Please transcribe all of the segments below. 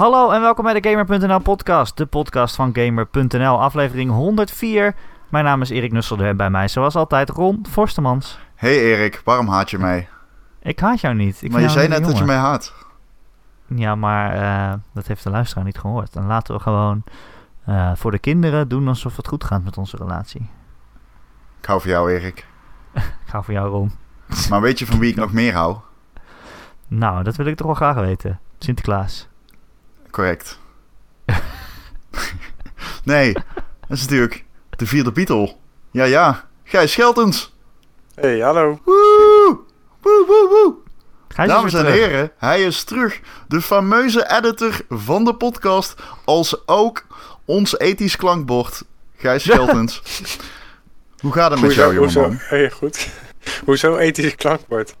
Hallo en welkom bij de Gamer.nl podcast, de podcast van Gamer.nl, aflevering 104. Mijn naam is Erik Nusselder en bij mij zoals altijd Ron Forstemans. Hey Erik, waarom haat je mij? Ik haat jou niet. Ik maar je zei net dat je mij haat. Ja, maar eh, dat heeft de luisteraar niet gehoord. Dan laten we gewoon eh, voor de kinderen doen alsof het goed gaat met onze relatie. Ik hou van jou Erik. Ik ga voor jou, Ron. Maar weet je van wie ik nog meer hou? Nou, dat wil ik toch wel graag weten. Sinterklaas. Correct. nee, dat is natuurlijk de vierde Beatle. Ja, ja. Gijs Scheltens. Hey, hallo. Woe! Woe, woe, woe. Dames en terug. heren, hij is terug. De fameuze editor van de podcast. Als ook ons ethisch klankbord. Gijs Scheltens. Hoe gaat het met jou, hoezo, jongeman? hey, goed. hoezo ethische klankbord?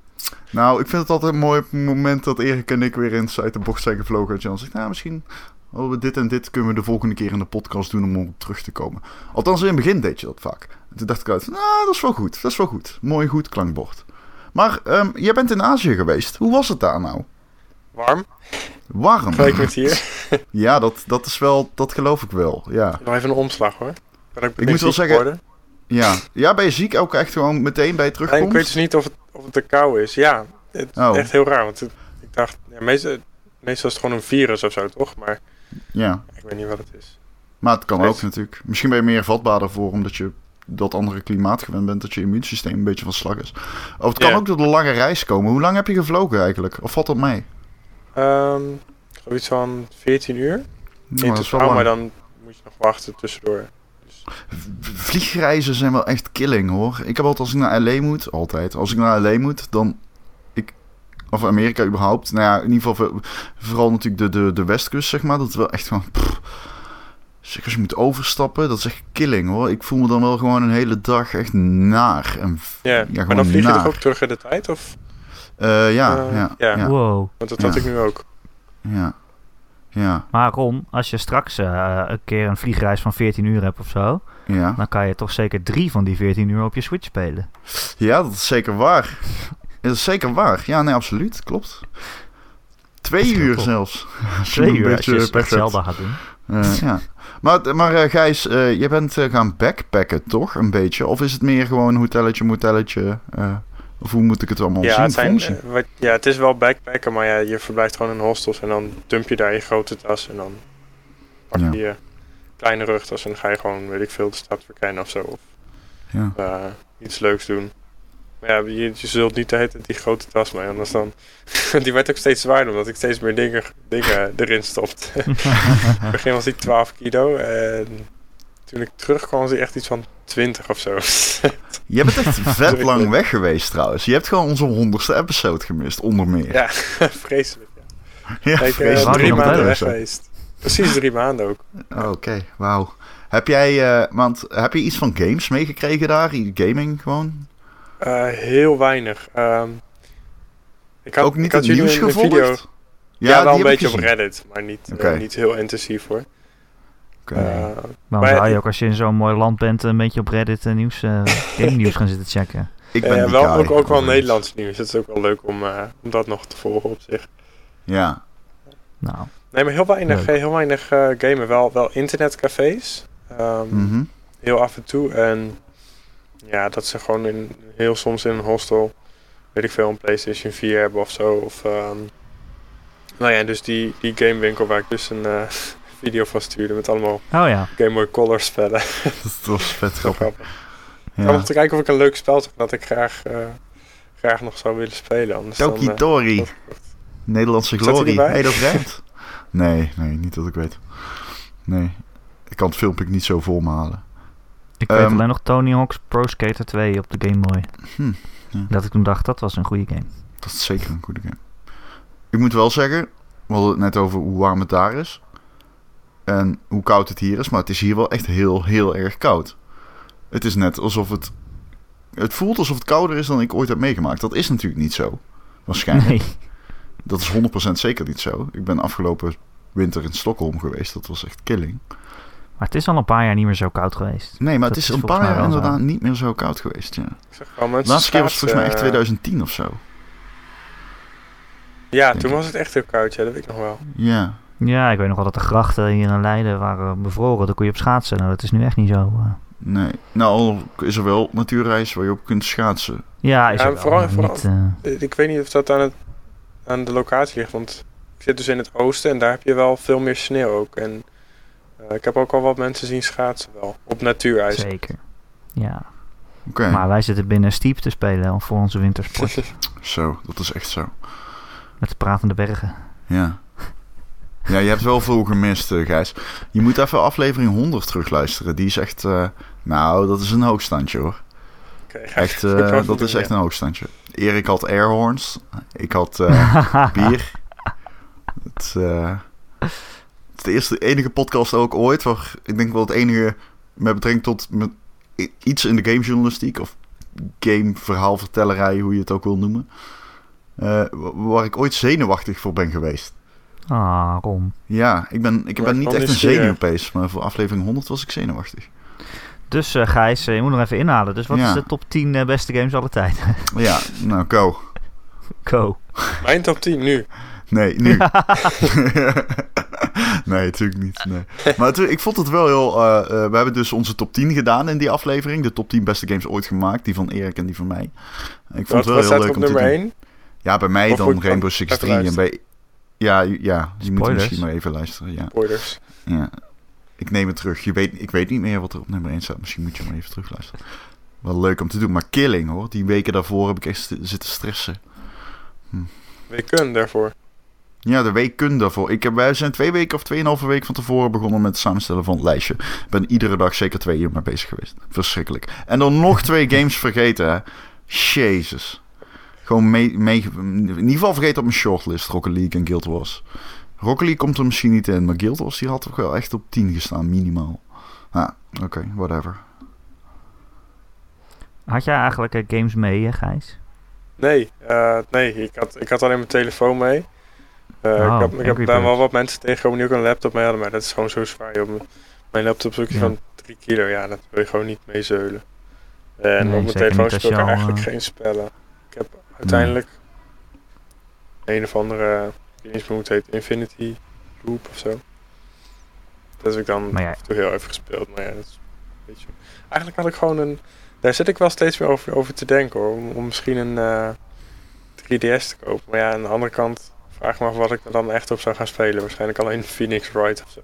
Nou, ik vind het altijd mooi op het moment dat Erik en ik weer eens uit de bocht zijn gevlogen. Dat je dan zegt, nou misschien oh, dit en dit kunnen we de volgende keer in de podcast doen om op terug te komen. Althans, in het begin deed je dat vaak. En toen dacht ik uit, nou, dat is wel goed, dat is wel goed. Mooi, goed klankbord. Maar ehm, jij bent in Azië geweest. Hoe was het daar nou? Warm? Warm. Vergelijk met hier. Ja, dat, dat is wel, dat geloof ik wel, ja. Nog even een omslag hoor. Ik, Ik moet wel zeggen- worden? Ja, ja ben je ziek ook echt gewoon meteen bij je Nee, terugkomt? ik weet dus niet of het, of het te kou is. Ja, het is Oh. echt heel raar. Want het- ik dacht, ja, meestal, meestal is het gewoon een virus of zo toch? Maar Ja, ik weet niet wat het is. maar het kan Weet- ook natuurlijk. Misschien ben je meer vatbaar ervoor omdat je dat andere klimaat gewend bent, dat je immuunsysteem een beetje van slag is. Of het kan ook door de lange reis komen. Hoe lang heb je gevlogen eigenlijk? Of valt dat mee? Ehm zoiets van 14 uur. Nou, In totaal, maar dan moet je nog wachten tussendoor. Vliegreizen zijn wel echt killing hoor. Ik heb altijd als ik naar LA moet, altijd. Als ik naar LA moet, dan. Ik, of Amerika überhaupt. Nou ja, in ieder geval voor- vooral natuurlijk de, de, de westkust, zeg maar. Dat is wel echt gewoon. pff. Zeg, als je moet overstappen, dat is echt killing hoor. Ik voel me dan wel gewoon een hele dag echt naar. En, Ja, maar dan vlieg je naar. toch ook terug in de tijd? Of? Eh, ja, Eh, ja, ja. ja, Wow. Want dat had ik nu ook. ja, ja, Maar Ron, als je straks eh, een keer een vliegreis van 14 uur hebt of zo, ja. dan kan je toch zeker drie van die 14 uur op je Switch spelen. Ja, dat is zeker waar. Dat is zeker waar. Ja, nee, absoluut. Klopt. Twee uur zelfs. Je Twee uur als je hebt. Zelda gaat doen. Eh, ja. Maar, maar eh, Gijs, jij bent gaan backpacken, toch? Een beetje. Of is het meer gewoon hotelletje, motelletje? Of hoe moet ik het allemaal Ja zien? het, zijn, eh, wat, ja, het is wel backpacken, maar ja, je verblijft gewoon in hostels en dan dump je daar je grote tas en dan pak je Ja. je kleine rugtas en dan ga je gewoon, weet ik veel, de stad verkennen of zo. Of Ja. eh, iets leuks doen. Maar ja, je, je zult niet de hele tijd die grote tas mee, anders dan... die werd ook steeds zwaarder, omdat ik steeds meer dingen, dingen erin stopte. In het begin was die 12 kilo en toen ik terugkwam was echt iets van 20 of zo. Jij bent echt vet lang weg geweest trouwens. Je hebt gewoon onze honderdste episode gemist, onder meer. ja, vreselijk. Ja. Ja, Ik ben vreselijk. Drie maanden weg geweest. Precies drie maanden ook. Oké, wauw. Heb jij, eh, want heb je iets van games meegekregen daar? Gaming gewoon? Eh, heel weinig. Ehm, ik had, Ook niet ik had het nieuws gevolgd? video. Ja, wel een beetje op. Reddit, maar niet, eh, niet heel intensief hoor. Eh, Waarom Maar zou je ook als je in zo'n mooi land bent een beetje op Reddit eh, nieuws, eh game nieuws gaan zitten checken? ik ben die wel, guy, ook, ook wel. Nederlands nieuws. Het is ook wel leuk om, eh, om dat nog te volgen op zich. Ja, Nou, Nee, maar heel weinig, Leuk. heel weinig eh, gamen. Wel, wel internetcafés. Ehm, mhm. Heel af en toe. En ja, dat ze gewoon in, heel soms in een hostel, weet ik veel, een PlayStation 4 hebben of zo. Of, ehm, nou ja, dus die, die gamewinkel waar ik dus een eh, video van stuurde met allemaal oh ja. Game Boy Color spellen. dat was vet grappig. grappig. Ja. Om te kijken of ik een leuk spel zag dat ik graag, eh, graag nog zou willen spelen. Anders dan, Toki eh, Tori, dat- Nederlandse glorie. erbij? Hey, dat rijmt. Nee, nee, niet dat ik weet. Nee, ik kan het filmpje niet zo volmalen. Ik weet Ehm, alleen nog Tony Hawk's Pro Skater 2 op de Game Boy. Hm, ja. Dat ik toen dacht, dat was een goede game. Dat is zeker een goede game. Ik moet wel zeggen, we hadden het net over hoe warm het daar is. En hoe koud het hier is, maar het is hier wel echt heel, heel erg koud. Het is net alsof het... Het voelt alsof het kouder is dan ik ooit heb meegemaakt. Dat is natuurlijk niet zo. Waarschijnlijk. Nee. Dat is 100% zeker niet zo. Ik ben afgelopen winter in Stockholm geweest. Dat was echt killing. Maar het is al een paar jaar niet meer zo koud geweest. Nee, maar Dat het is is een paar jaar zo. inderdaad niet meer zo koud geweest. Ja. Ik wel laatste keer was het volgens mij echt schaatsen, 2010 of zo. Ja, denk toen ik. was het echt heel koud, ja, dat weet ik nog wel. Ja, Ja, ik weet nog wel dat de grachten hier in Leiden waren bevroren. Dan kon je op schaatsen. Nou, dat is nu echt niet zo. eh. Nee. Nou, is er wel natuurreis waar je op kunt schaatsen. Ja, is Ja, er wel, vooral- maar vooral- niet... eh, Ik weet niet of dat aan, het, aan de locatie ligt, want ik zit dus in het oosten en daar heb je wel veel meer sneeuw ook. En eh, ik heb ook al wat mensen zien schaatsen wel, op natuurijs. zeker. Ja, Oké, maar wij zitten binnen Steep te spelen voor onze wintersport. zo. Dat is echt zo. met de pratende bergen. Ja. Ja, je hebt wel veel gemist, eh, Gijs. Je moet even aflevering 100 terugluisteren. Die is echt... eh, nou, dat is een hoogstandje, hoor. Oké, Echt, wel dat doen, is echt ja. een hoogstandje. Erik had airhorns. Ik had bier. Het, het is de eerste, enige podcast ook ooit... waar ik denk wel het enige met betrekking tot met iets in de gamejournalistiek... of gameverhaalvertellerij, hoe je het ook wil noemen... wa- waar ik ooit zenuwachtig voor ben geweest. Ah, Ron. Ja, ik ben, ik ben niet echt een zenuwpees, maar voor aflevering 100 was ik zenuwachtig. Dus eh, Gijs, eh, je moet nog even inhalen. Dus wat Ja. is de top 10 eh, beste games aller tijden? Ja, nou, go. Go. Mijn top 10 nu. Nee, nu. nee, natuurlijk niet. Nee. Maar het- ik vond het wel heel... eh, eh, we hebben dus onze top 10 gedaan in die aflevering. De top 10 beste games ooit gemaakt. Die van Erik en die van mij. Ik vond Wat, het wel heel leuk op om te nummer doen. 1? Ja, bij mij Of dan Rainbow Six even 3 en bij... Ja, ja, je moet misschien maar even luisteren. Ja. Spoilers. Ja, ik neem het terug. Je weet, ik weet niet meer wat er op nummer 1 staat. Misschien moet je maar even terugluisteren. Wel leuk om te doen. Maar Killing hoor, die weken daarvoor heb ik echt zitten stressen. We kunnen daarvoor. Ja, de weken daarvoor. Ik heb, wij zijn twee weken of tweeënhalve week van tevoren begonnen met het samenstellen van het lijstje. Ik ben iedere dag zeker twee uur mee bezig geweest. Verschrikkelijk. En dan nog twee games vergeten, hè. Jezus. Gewoon mee, mee, in ieder geval vergeten op mijn shortlist, Rocket League en Guild Wars. Rocket League komt er misschien niet in, maar Guild Wars die had toch wel echt op 10 gestaan, minimaal. Ah, oké, whatever. Had jij eigenlijk eh, games mee, hè, Gijs? Nee, eh, nee ik, had, ik had alleen mijn telefoon mee. Eh, Oh, ik heb, ik heb ben wel wat mensen tegengekomen die ook een laptop mee hadden, maar dat is gewoon zo zwaar. joh. Mijn- laptop is ook iets Ja. van 3 kilo, ja, dat wil je gewoon niet mee zeulen. En Nee, op mijn telefoon speel ik eigenlijk eh, geen spellen. Ik heb uiteindelijk een of andere, ik weet niet eens meer hoe het heet, Infinity Loop of zo. Dat heb ik dan ja. af en toe heel even gespeeld, maar ja, dat is een beetje... Eigenlijk had ik gewoon een, daar zit ik wel steeds meer over, over te denken hoor, om, om misschien een eh, 3DS te kopen. Maar ja, aan de andere kant vraag ik me af wat ik er dan echt op zou gaan spelen. Waarschijnlijk alleen Phoenix Wright of zo.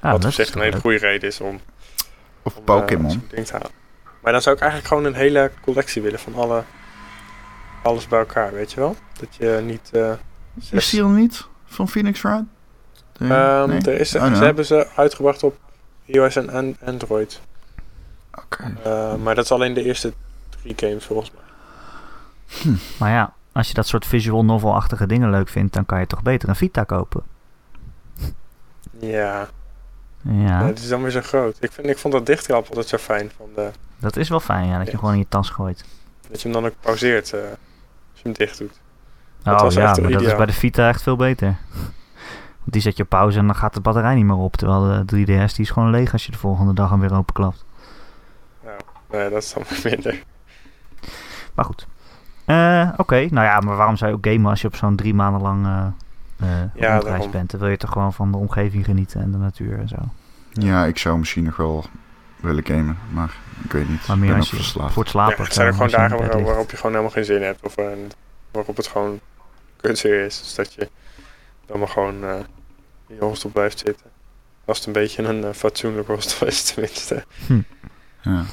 Ah, wat dat op is zich een hele goede reden is om, Of eh, Pokémon. Maar dan zou ik eigenlijk gewoon een hele collectie willen van alle, alles bij elkaar, weet je wel? Dat je niet... eh, is zes- die er niet? Van Phoenix Wright? Nee? Ehm, Nee? er is, Oh, nou. Ze hebben ze uitgebracht op iOS en an- Android. Oké. Eh, maar dat is alleen de eerste drie games volgens mij. Maar ja, als je dat soort visual novel-achtige dingen leuk vindt, dan kan je toch beter een Vita kopen. Ja, Ja, het is dan weer zo groot. Ik, vind, ik vond dat dichtkrap altijd zo fijn. Van de, dat is wel fijn, ja, dat je gewoon in je tas gooit. dat je hem dan ook pauzeert eh, je hem dicht doet. Dat oh was ja, echt maar dat is bij de Vita echt veel beter. Want die zet je op pauze en dan gaat de batterij niet meer op. Terwijl de 3DS die is gewoon leeg als je de volgende dag hem weer openklapt. Nou, nee, dat is dan minder. Maar goed. Eh, Oké, nou ja, maar waarom zou je ook gamen als je op zo'n drie maanden lang eh eh, Ja, rondreis daarom. bent? Dan wil je toch gewoon van de omgeving genieten en de natuur en zo. Ja, ik zou misschien nog wel willen gamen, maar ik weet niet. Maar meer ben als je verslaafd. voor het slapen ja, het zijn er gewoon dagen bed waar- ligt. waarop je gewoon helemaal geen zin hebt. Of eh, waarop het gewoon kutweer is. Dus dat je dan maar gewoon eh, in je hostel blijft zitten. Als het een beetje een eh, fatsoenlijk hostel is tenminste. Ja.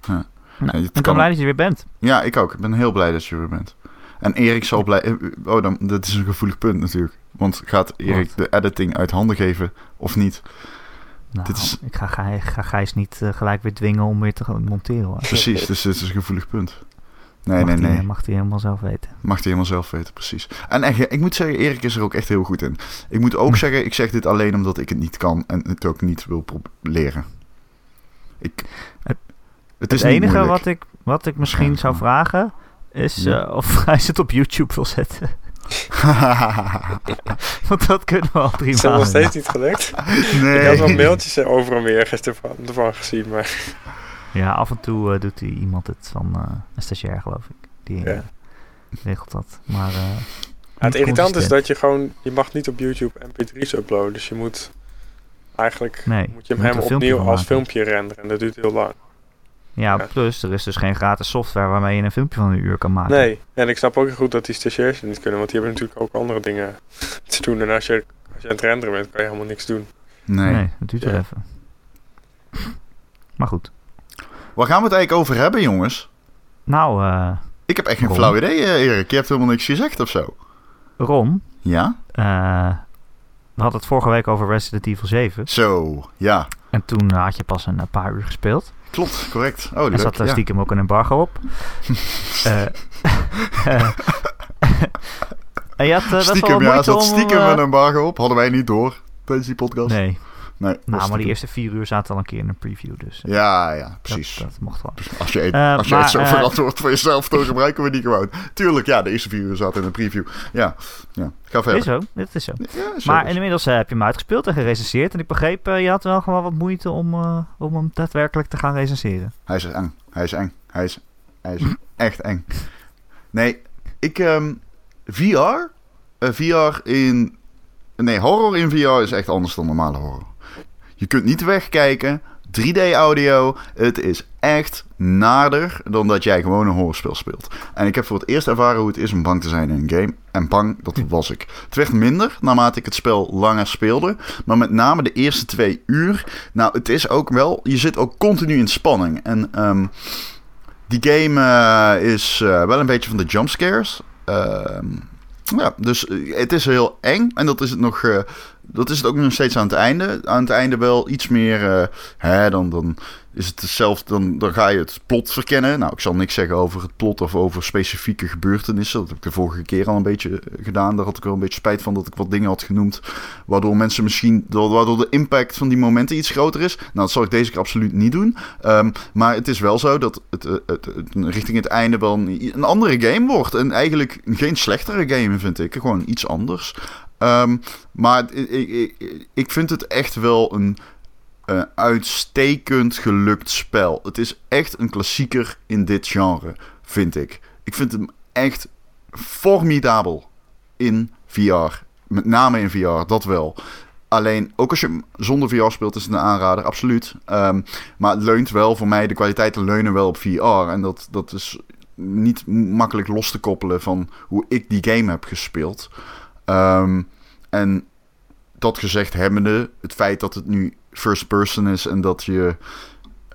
Ja. Nou, ik ben kan- blij dat je er weer bent. ja, ik ook. Ik ben heel blij dat je er bent. En Erik zal blij... eh, Oh, dan, dat is een gevoelig punt natuurlijk. Want gaat Erik de editing uit handen geven of niet? Nou, Dit is- Ik ga, Gij- ga Gijs niet gelijk weer dwingen om weer te gaan monteren. Hoor. Precies, dus dit is een gevoelig punt. Nee, mag nee, nee. Mag hij helemaal zelf weten. Mag hij helemaal zelf weten, precies. En echt, ik moet zeggen, Erik is er ook echt heel goed in. Ik moet ook zeggen, ik zeg dit alleen omdat ik het niet kan en het ook niet wil leren. Ik, Het- het is Het enige wat ik, wat ik misschien zou vragen is Ja. eh, of hij het op YouTube wil zetten. Want dat kunnen we al prima. is nog steeds niet gelukt. nee. Ik had wel mailtjes eh, over en weer ergens ervan, ervan gezien. Maar Ja, af en toe eh, doet hij iemand het van eh, een stagiair, geloof ik. Die eh, Ja. regelt dat. Maar eh, het irritant is dat je gewoon, je mag niet op YouTube mp3's uploaden. Dus je moet eigenlijk, Nee, moet je je hem moet opnieuw als filmpje renderen. En dat duurt heel lang. Ja, Ja. plus er is dus geen gratis software waarmee je een filmpje van een uur kan maken. Nee, en ik snap ook heel goed dat die stagiairs het niet kunnen. Want die hebben natuurlijk ook andere dingen te doen. En als je, als je aan het renderen bent, kan je helemaal niks doen. Nee. Nee, dat duurt er even. Maar goed. Waar gaan we het eigenlijk over hebben, jongens? Nou, eh, Ik heb echt geen Ron? flauw idee, eh, Erik. Je hebt helemaal niks gezegd of zo. Ron, Ja? eh, we hadden het vorige week over Resident Evil 7. Zo, ja. En toen had je pas een, paar uur gespeeld. Klopt, correct. Oh, leuk. zat er ja. stiekem ook een embargo op. En je had best wel Stiekem, wat ja, moeite zat om... stiekem een embargo op. Hadden wij niet door tijdens die podcast. Nee, Nee, nou, maar die eerste vier uur zaten al een keer in een preview. Dus eh, Ja, ja, precies. dat mocht wel. Als je, Eh, als je maar, het zo eh, verantwoord voor jezelf, dan gebruiken we die gewoon. Tuurlijk, ja, de eerste vier uur zaten in een preview. Ja, ja. Ga verder. Is zo, dit is zo. Ja, is zo, Maar inmiddels heb je hem uitgespeeld en gerecenseerd. En ik begreep, je had wel gewoon wat moeite om, om hem daadwerkelijk te gaan recenseren. Hij is eng. Hij is eng. Hij is, hij is echt eng. Nee, ik... ehm, VR? VR in... Nee, horror in VR is echt anders dan normale horror. Je kunt niet wegkijken. 3D audio. Het is echt nader dan dat jij gewoon een horrorspel speelt. En ik heb voor het eerst ervaren hoe het is om bang te zijn in een game. En bang, dat was ik. Het werd minder naarmate ik het spel langer speelde. Maar met name de eerste twee uur. Nou, het is ook wel... Je zit ook continu in spanning. En ehm, die game eh, is eh, wel een beetje van de jumpscares. Ehm ja, dus eh, het is heel eng. En dat is het nog... dat is het ook nog steeds aan het einde. Aan het einde wel iets meer... eh, hè, dan, dan is het zelf... Dan, dan ga je het plot verkennen. Nou, ik zal niks zeggen over het plot of over specifieke gebeurtenissen. Dat heb ik de vorige keer al een beetje eh, gedaan. Daar had ik wel een beetje spijt van dat ik wat dingen had genoemd. Waardoor mensen misschien... Waardoor de impact van die momenten iets groter is. Nou, dat zal ik deze keer absoluut niet doen. Ehm, maar het is wel zo dat het, eh, het richting het einde wel een, een andere game wordt. En eigenlijk geen slechtere game, vind ik. Gewoon iets anders. Ehm, maar ik, ik, ik- vind het echt wel een eh, uitstekend gelukt spel. Het is echt een klassieker in dit genre, vind ik. Ik vind hem echt formidabel in VR. Met name in VR, dat wel. Alleen, ook als je hem zonder VR speelt, is het een aanrader, absoluut. Ehm, maar het leunt wel, voor mij, de kwaliteiten leunen wel op VR. En dat, dat is niet makkelijk los te koppelen van hoe ik die game heb gespeeld. Ehm, en dat gezegd hebbende, het feit dat het nu first person is en dat je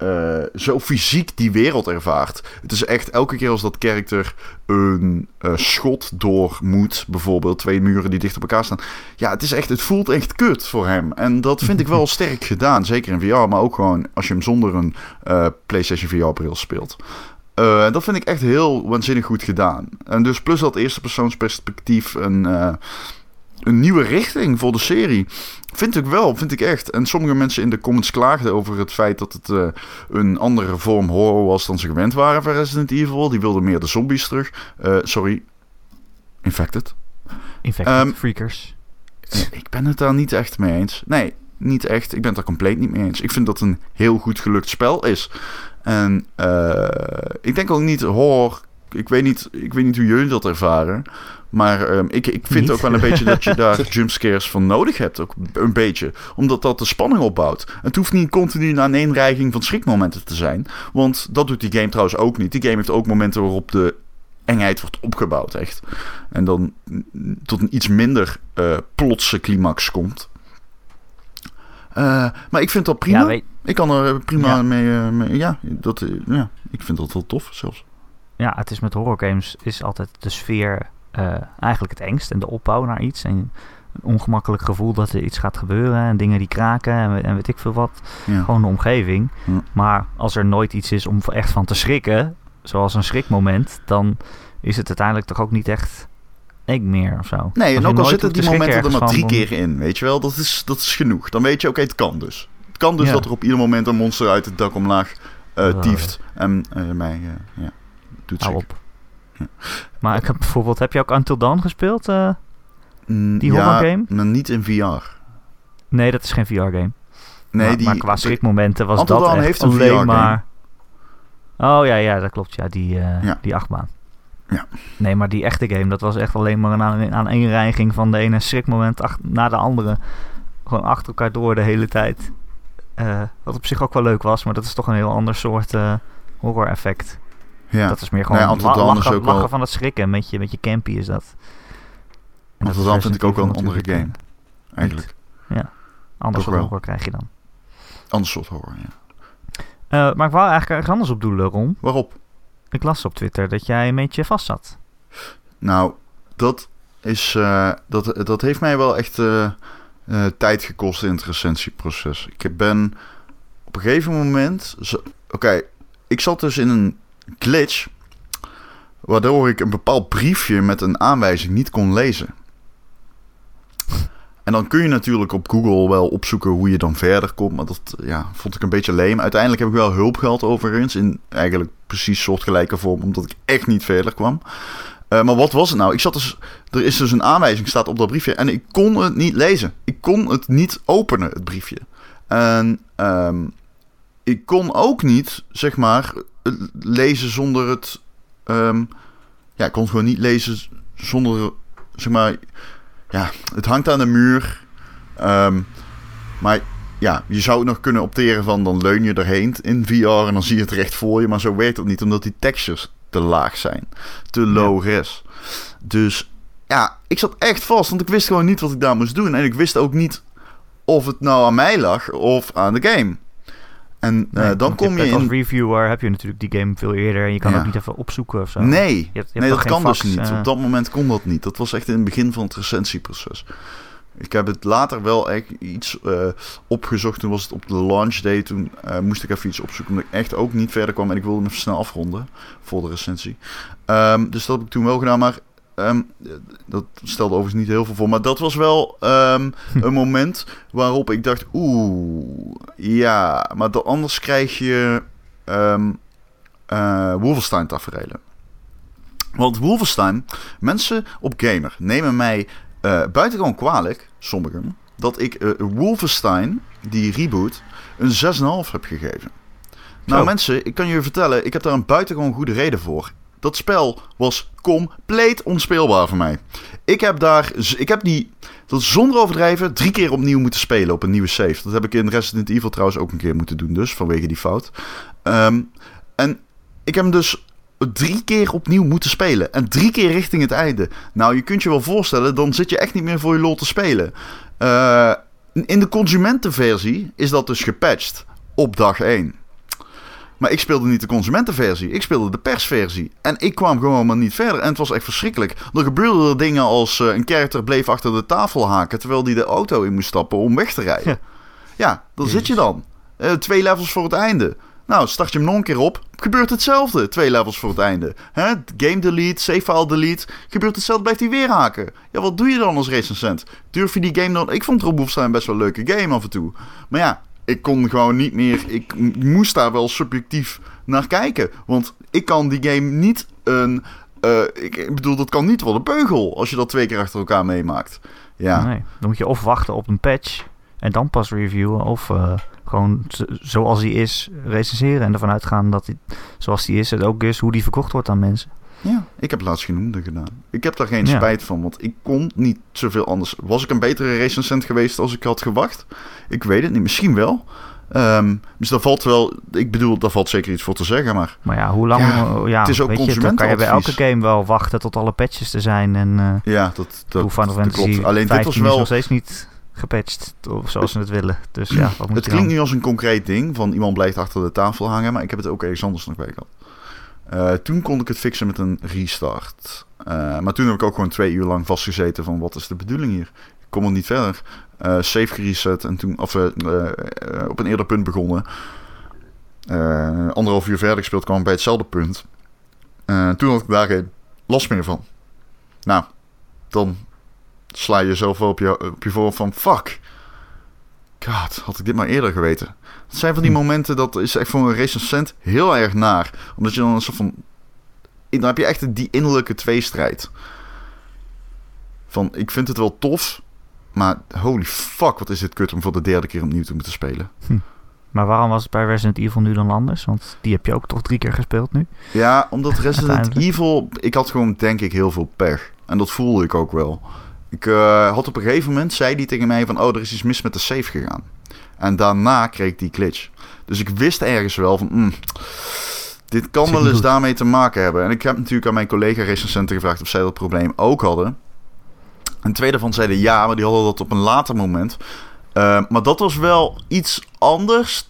eh, zo fysiek die wereld ervaart. Het is echt elke keer als dat karakter een eh, schot door moet, bijvoorbeeld twee muren die dicht op elkaar staan. Ja, het is echt, het voelt echt kut voor hem. En dat vind ik wel sterk gedaan, zeker in VR, maar ook gewoon als je hem zonder een eh, PlayStation VR-bril speelt. Eh, dat vind ik echt heel waanzinnig goed gedaan. En dus plus dat eerste persoonsperspectief een, eh, een nieuwe richting voor de serie. Vind ik wel, vind ik echt. En sommige mensen in de comments klaagden over het feit dat het eh, een andere vorm horror was dan ze gewend waren van Resident Evil. Die wilden meer de zombies terug. Sorry, Infected. Infected Ehm, Freakers. Ik ben het daar niet echt mee eens. Nee, niet echt. Ik ben het daar compleet niet mee eens. Ik vind dat een heel goed gelukt spel is. En eh, ik denk ook niet horror. Ik weet niet, ik weet niet hoe jullie dat ervaren. Maar ehm, ik, ik vind Niet. ook wel een beetje dat je daar jumpscares van nodig hebt. Ook een beetje. Omdat dat de spanning opbouwt. Het hoeft niet continu een aaneenreiging van schrikmomenten te zijn. Want dat doet die game trouwens ook niet. Die game heeft ook momenten waarop de engheid wordt opgebouwd, echt. En dan tot een iets minder eh, plotse climax komt. Eh, maar ik vind dat prima. Ja, weet, Ik kan er prima Ja. mee, eh, mee- Ja, dat, eh, ja, ik vind dat wel tof zelfs. ja, het is met horrorgames is altijd de sfeer eigenlijk het engst. En de opbouw naar iets. En een ongemakkelijk gevoel dat er iets gaat gebeuren. En dingen die kraken en, en weet ik veel wat. Ja. Gewoon de omgeving. Maar als er nooit iets is om echt van te schrikken, zoals een schrikmoment, dan is het uiteindelijk toch ook niet echt meer of zo. Nee, en ook al zitten die momenten er maar drie keer in, weet je wel, dat is, dat is genoeg. Dan weet je, oké, het kan dus. Het kan dus Ja. dat er op ieder moment een monster uit het dak omlaag Oh. tieft en eh, mij eh, ja, doet Hou schrikken. op. Maar ik heb bijvoorbeeld, heb je ook Until Dawn gespeeld? Mm, Die ja, horrorgame? maar niet in VR. nee, dat is geen VR-game. Nee, maar, die, maar qua schrikmomenten was Until dat Dawn echt heeft een alleen VR-game. maar... Oh ja, ja, dat klopt. Ja, die, Ja. die achtbaan. Ja. Nee, maar die echte game, dat was echt alleen maar een aan- aaneenreiging van de ene schrikmoment ach- na de andere. Gewoon achter elkaar door de hele tijd. Eh, wat op zich ook wel leuk was, maar dat is toch een heel ander soort eh, horror effect. Ja. Dat is meer gewoon ja, Until la- lachen, ook lachen van het schrikken. Een beetje, een beetje campy is dat. En dat Dawn vind ik ook wel een andere Evil game. Eigenlijk. Ander Toch soort wel. horror krijg je dan. Ander soort horror, ja. Eh, maar ik wou eigenlijk ergens anders op doelen, Ron. Waarop? Ik las op Twitter dat jij een beetje vast zat. Nou, dat is... eh, dat, dat heeft mij wel echt eh, eh, tijd gekost in het recensieproces. Ik ben op een gegeven moment... Oké, ik zat dus in een glitch... Waardoor ik een bepaald briefje met een aanwijzing niet kon lezen. En dan kun je natuurlijk op Google wel opzoeken hoe je dan verder komt. Maar dat ja, vond ik een beetje leem. Uiteindelijk heb ik wel hulp gehad overigens. In eigenlijk precies soortgelijke vorm. Omdat ik echt niet verder kwam. Eh, maar wat was het nou? Ik zat dus, er is dus een aanwijzing staat op dat briefje. En ik kon het niet lezen. Ik kon het niet openen, het briefje. En ehm, ik kon ook niet, zeg maar, lezen zonder het... ehm, ja, ik kon het gewoon niet lezen zonder, zeg maar... Ja, het hangt aan de muur. Ehm, maar ja, je zou het nog kunnen opteren van dan leun je erheen in VR en dan zie je het recht voor je. Maar zo werkt het niet, omdat die textures te laag zijn. Te low res. Dus ja, ik zat echt vast, want ik wist gewoon niet wat ik daar moest doen. En ik wist ook niet of het nou aan mij lag of aan de game. En eh, Nee, dan kom je hebt Als in... reviewer heb je natuurlijk die game veel eerder en je kan Ja. ook niet even opzoeken of zo. Nee, Je hebt- je hebt nee dat kan dus niet. eh. Op dat moment kon dat niet. Dat was echt in het begin van het recensieproces. Ik heb het later wel echt iets eh, opgezocht. Toen was het op de launch day. Toen moest ik even iets opzoeken. Omdat ik echt ook niet verder kwam. En ik wilde hem even snel afronden voor de recensie. Ehm, dus dat heb ik toen wel gedaan. Maar ehm, dat stelde overigens niet heel veel voor. Maar dat was wel ehm, een moment waarop ik dacht... Oeh, ja. Maar dan anders krijg je ehm eh Wolfenstein tafereelen. Want Wolfenstein, mensen op Gamer nemen mij eh buitengewoon kwalijk, sommigen, dat ik eh, Wolfenstein, die reboot, een 6,5 heb gegeven. Nou mensen, ik kan je vertellen, ik heb daar een buitengewoon goede reden voor. Dat spel was compleet onspeelbaar voor mij. Ik heb daar, ik heb die, zonder overdrijven, drie keer opnieuw moeten spelen op een nieuwe save. Dat heb ik in Resident Evil trouwens ook een keer moeten doen, dus vanwege die fout. Ehm, en ik heb hem dus drie keer opnieuw moeten spelen. En drie keer richting het einde. Nou, je kunt je wel voorstellen, dan zit je echt niet meer voor je lol te spelen. Eh, in de consumentenversie is dat dus gepatcht op dag 1. Maar ik speelde niet de consumentenversie, ik speelde de persversie. En ik kwam gewoon maar niet verder. En het was echt verschrikkelijk. Er gebeurden er dingen als eh, een character bleef achter de tafel haken... terwijl die de auto in moest stappen om weg te rijden. Ja. Ja, dan zit je dan. Eh, twee levels voor het einde. Nou, start je hem nog een keer op. Gebeurt hetzelfde. Twee levels voor het einde. Hè? Game delete, save file delete. Gebeurt hetzelfde, blijft hij weer haken. Ja, wat doe je dan als recensent? Durf je die game dan... Ik vond Rob Wolfenstein best wel een leuke game af en toe. Maar ja, ik kon gewoon niet meer... Ik moest daar wel subjectief naar kijken. Want ik kan die game niet een... eh, ik, bedoel, dat kan niet wel een beugel als je dat twee keer achter elkaar meemaakt. Ja, Nee, dan moet je of wachten op een patch en dan pas reviewen. Of eh, gewoon zoals hij is recenseren en ervan uitgaan dat hij zoals hij is het ook is hoe die verkocht wordt aan mensen. Ja, ik heb laatst genoemde gedaan. Ik heb daar geen Ja. spijt van, want ik kon niet zoveel anders. Was ik een betere recensent geweest als ik had gewacht? Ik weet het niet, misschien wel. Ehm, dus daar valt wel, ik bedoel, daar valt zeker iets voor te zeggen, maar Maar ja, hoe lang... Ja, ja, het is ook weet je, dan kan je bij elke game wel wachten tot alle patches er zijn. En eh ja, dat, dat, dat Fantasy klopt. Alleen dit 15 was is wel, nog steeds niet gepatcht of zoals ze het willen. Dus ja, wat moet het klinkt nu als een concreet ding, van iemand blijft achter de tafel hangen, maar ik heb het ook ergens anders nog bij gehad. Eh, toen kon ik het fixen met een restart. Eh, maar toen heb ik ook gewoon twee uur lang vastgezeten van wat is de bedoeling hier? Ik kom er niet verder. Eh save gereset en toen, of op een eerder punt begonnen. Anderhalf uur verder gespeeld kwam bij hetzelfde punt. Toen had ik daar geen last meer van. Nou, dan sla je jezelf wel op je, op je voorhoofd van fuck. God, had ik dit maar eerder geweten. Het zijn van die Hm. momenten, dat is echt voor een recensent heel erg naar. Omdat je dan een soort van... Dan heb je echt die innerlijke tweestrijd. Van, ik vind het wel tof, maar holy fuck, wat is dit kut om voor de derde keer opnieuw te moeten spelen. Hm. Maar waarom was het bij Resident Evil nu dan anders? Want die heb je ook toch drie keer gespeeld nu? Ja, omdat Resident. Evil... Ik had gewoon, denk ik, heel veel pech. En dat voelde ik ook wel. Ik eh, had op een gegeven moment, zei die tegen mij van... Oh, er is iets mis met de save gegaan. En daarna kreeg ik die glitch. Dus ik wist ergens wel van... mm, dit kan wel eens daarmee te maken hebben. En ik heb natuurlijk aan mijn collega recensenten gevraagd... of zij dat probleem ook hadden. En twee daarvan zeiden ja, maar die hadden dat op een later moment. Eh, maar dat was wel iets anders.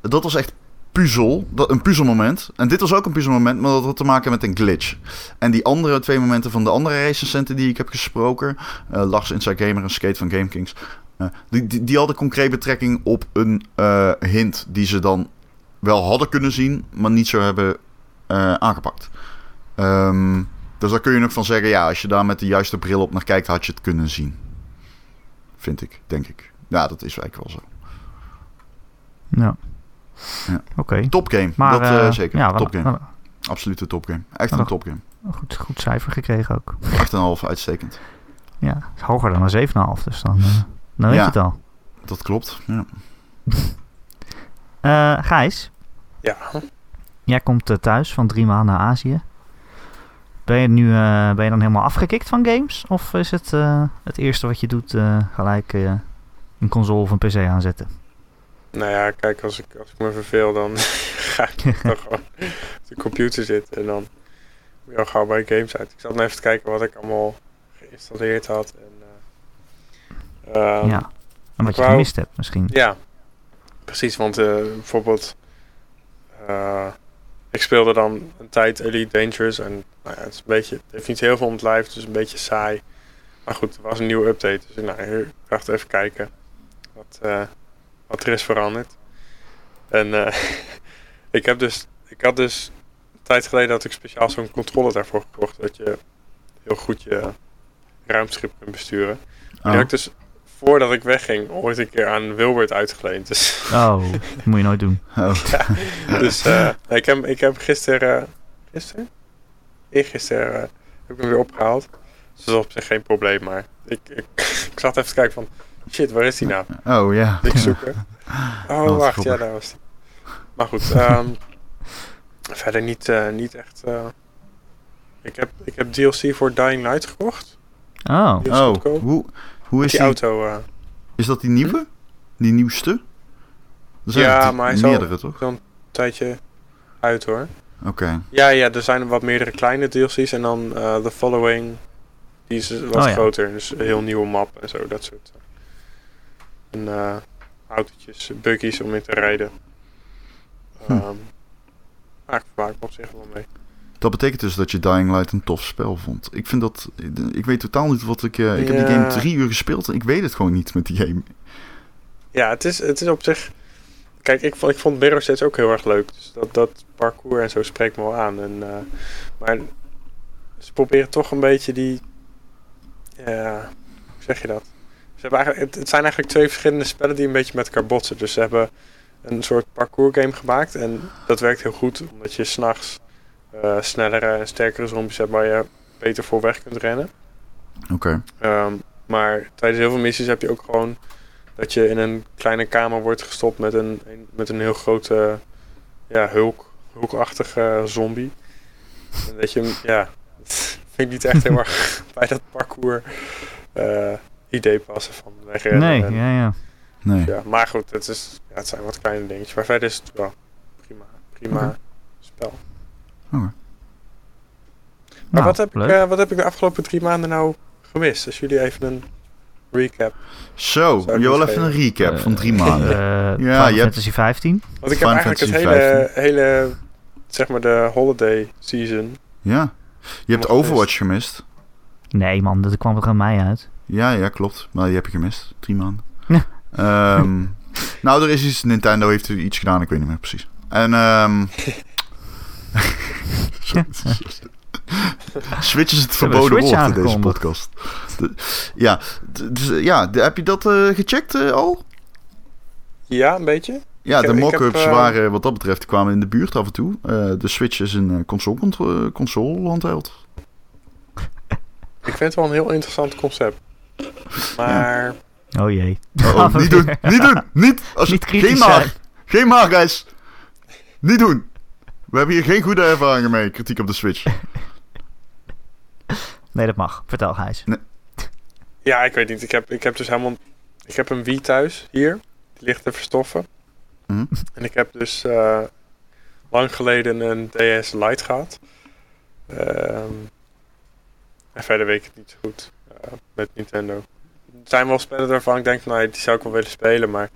Dat was echt puzzel, een puzzelmoment. En dit was ook een puzzelmoment, maar dat had te maken met een glitch. En die andere twee momenten van de andere recensenten die ik heb gesproken... eh, Lars Inside Gamer en Skate van GameKings... eh, die, die, die hadden concreet betrekking op een eh, hint die ze dan wel hadden kunnen zien... maar niet zo hebben aangepakt. Ehm, dus daar kun je nog van zeggen... ja, als je daar met de juiste bril op naar kijkt... had je het kunnen zien. Vind ik, denk ik. Ja, dat is eigenlijk wel zo. Ja. Ja. Oké. Topgame, Maar dat eh, eh, zeker. Ja, topgame. wel- Absolute topgame. Echt een topgame. een goed, goed cijfer gekregen ook. 8,5 uitstekend. Ja, is hoger dan een 7,5. Dus dan, eh, dan weet Ja. je het al. Dat klopt. Ja. Eh, Gijs, Ja, jij komt eh, thuis van drie maanden naar Azië. Ben je nu eh, ben je dan helemaal afgekikt van games? Of is het eh, het eerste wat je doet eh, gelijk eh, een console of een PC aanzetten? Nou ja, kijk, als ik, als ik me verveel, dan ga ik toch gewoon op de computer zitten. En dan moet je al gauw bij games uit. Ik zat nog even te kijken wat ik allemaal geïnstalleerd had. En, eh, ehm, ja. En wat je wou- gemist hebt misschien. Ja, precies. Want eh, bijvoorbeeld, eh, ik speelde dan een tijd Elite Dangerous. En nou ja, het, is een beetje, het heeft niet heel veel om het lijf, dus een beetje saai. Maar goed, er was een nieuwe update. Dus ik nou, ik dacht even kijken wat, wat er is veranderd. En eh, ik, heb dus, ik had dus een tijd geleden dat ik speciaal zo'n controller daarvoor gekocht. Dat je heel goed je ruimteschip kunt besturen. Die Oh. had ik dus voordat ik wegging ooit een keer aan Wilbert uitgeleend. Dus, Oh, dat moet je nooit doen. Oh. dus eh, ik, heb, ik heb gisteren... gisteren? Eergisteren eh, heb ik hem weer opgehaald. Dus dat is op zich geen probleem, maar ik, ik, ik zat even te kijken van... Shit, waar is die nou? Oh ja. Ik zoeken. Oh, wacht, ja, daar was die. Maar goed, ehm, verder niet, eh, niet echt... eh, ik, heb, ik heb DLC voor Dying Light gekocht. Oh, Oh, goedkoop. hoe, hoe is Die die? auto... eh, Is dat die nieuwe? Die nieuwste? Zijn Ja, maar hij is al- toch? een tijdje uit hoor. Oké. Ja, ja, er zijn wat meerdere kleine DLC's en dan The Following, die is wat Oh, ja. groter. Dus een heel nieuwe map en zo, dat soort. En eh autootjes, buggies om in te rijden. Hm. Ehm maar ik me op zich wel mee. Dat betekent dus dat je Dying Light een tof spel vond. Ik vind dat... Ik weet totaal niet wat ik... eh, ik heb die game drie uur gespeeld en ik weet het gewoon niet met die game. Ja, het is, het is op zich... Kijk, ik vond, ik vond Mirror steeds ook heel erg leuk. Dus dat, dat parcours en zo spreekt me wel aan. En, eh, maar ze proberen toch een beetje die... Ja, hoe zeg je dat? Ze hebben eigenlijk, het, zijn eigenlijk twee verschillende spellen die een beetje met elkaar botsen. Dus ze hebben een soort parcours game gemaakt. En dat werkt heel goed, omdat je s'nachts eh snellere en sterkere zombies hebt waar je beter voor weg kunt rennen. Oké. Ehm, maar tijdens heel veel missies heb je ook gewoon dat je in een kleine kamer wordt gestopt met een, een- met een heel grote ja, hulk, hulkachtige zombie. En dat je ja, vind ik niet echt heel erg bij dat parcours eh, idee passen van wegrennen. nee, en- ja, ja. Nee. ja, maar goed, het, is, ja, het zijn wat kleine dingetjes. Maar verder is het wel prima, prima spel. Oké. Maar Nou, wat, heb ik, eh, wat heb ik de afgelopen drie maanden nou gemist? Als jullie even een recap. Zo, je wil even een recap van drie Eh, maanden. eh, Ja, Final je hebt- Fantasy 15. Want ik heb Final eigenlijk het hele, hele, zeg maar de holiday season. Ja. Je hebt Overwatch gemist. Nee man, dat kwam er aan mij uit. Ja, ja, klopt. Maar die heb je gemist. Drie maanden. Ja. Ehm, nou, er is iets... Nintendo heeft er iets gedaan. Ik weet niet meer precies. En... ehm Switch is het verboden woord in deze podcast. De- ja, dus, eh, ja de- heb je dat eh, gecheckt eh, al? Ja, een beetje. Ja, Ik de mock-ups waren wat dat betreft kwamen in de buurt af en toe. Eh, de Switch is een eh, console, console handheld. Ik vind het wel een heel interessant concept. Maar Oh jee. Oh, niet doen, niet doen, niet. Als, Niet geen kritisch maar, zijn. Geen maar, guys. Niet doen. We hebben hier geen goede ervaringen mee, kritiek op de Switch. Nee, dat mag. Vertel, Gijs. Ja, ik weet niet. Ik heb, ik heb dus helemaal... Ik heb een Wii thuis, hier. Die ligt te verstoffen. Hm. En ik heb dus eh, lang geleden een DS Lite gehad. Ehm, en verder weet ik het niet zo goed met Nintendo. Er zijn wel spellen waarvan ik denk, nou, die zou ik wel willen spelen, maar...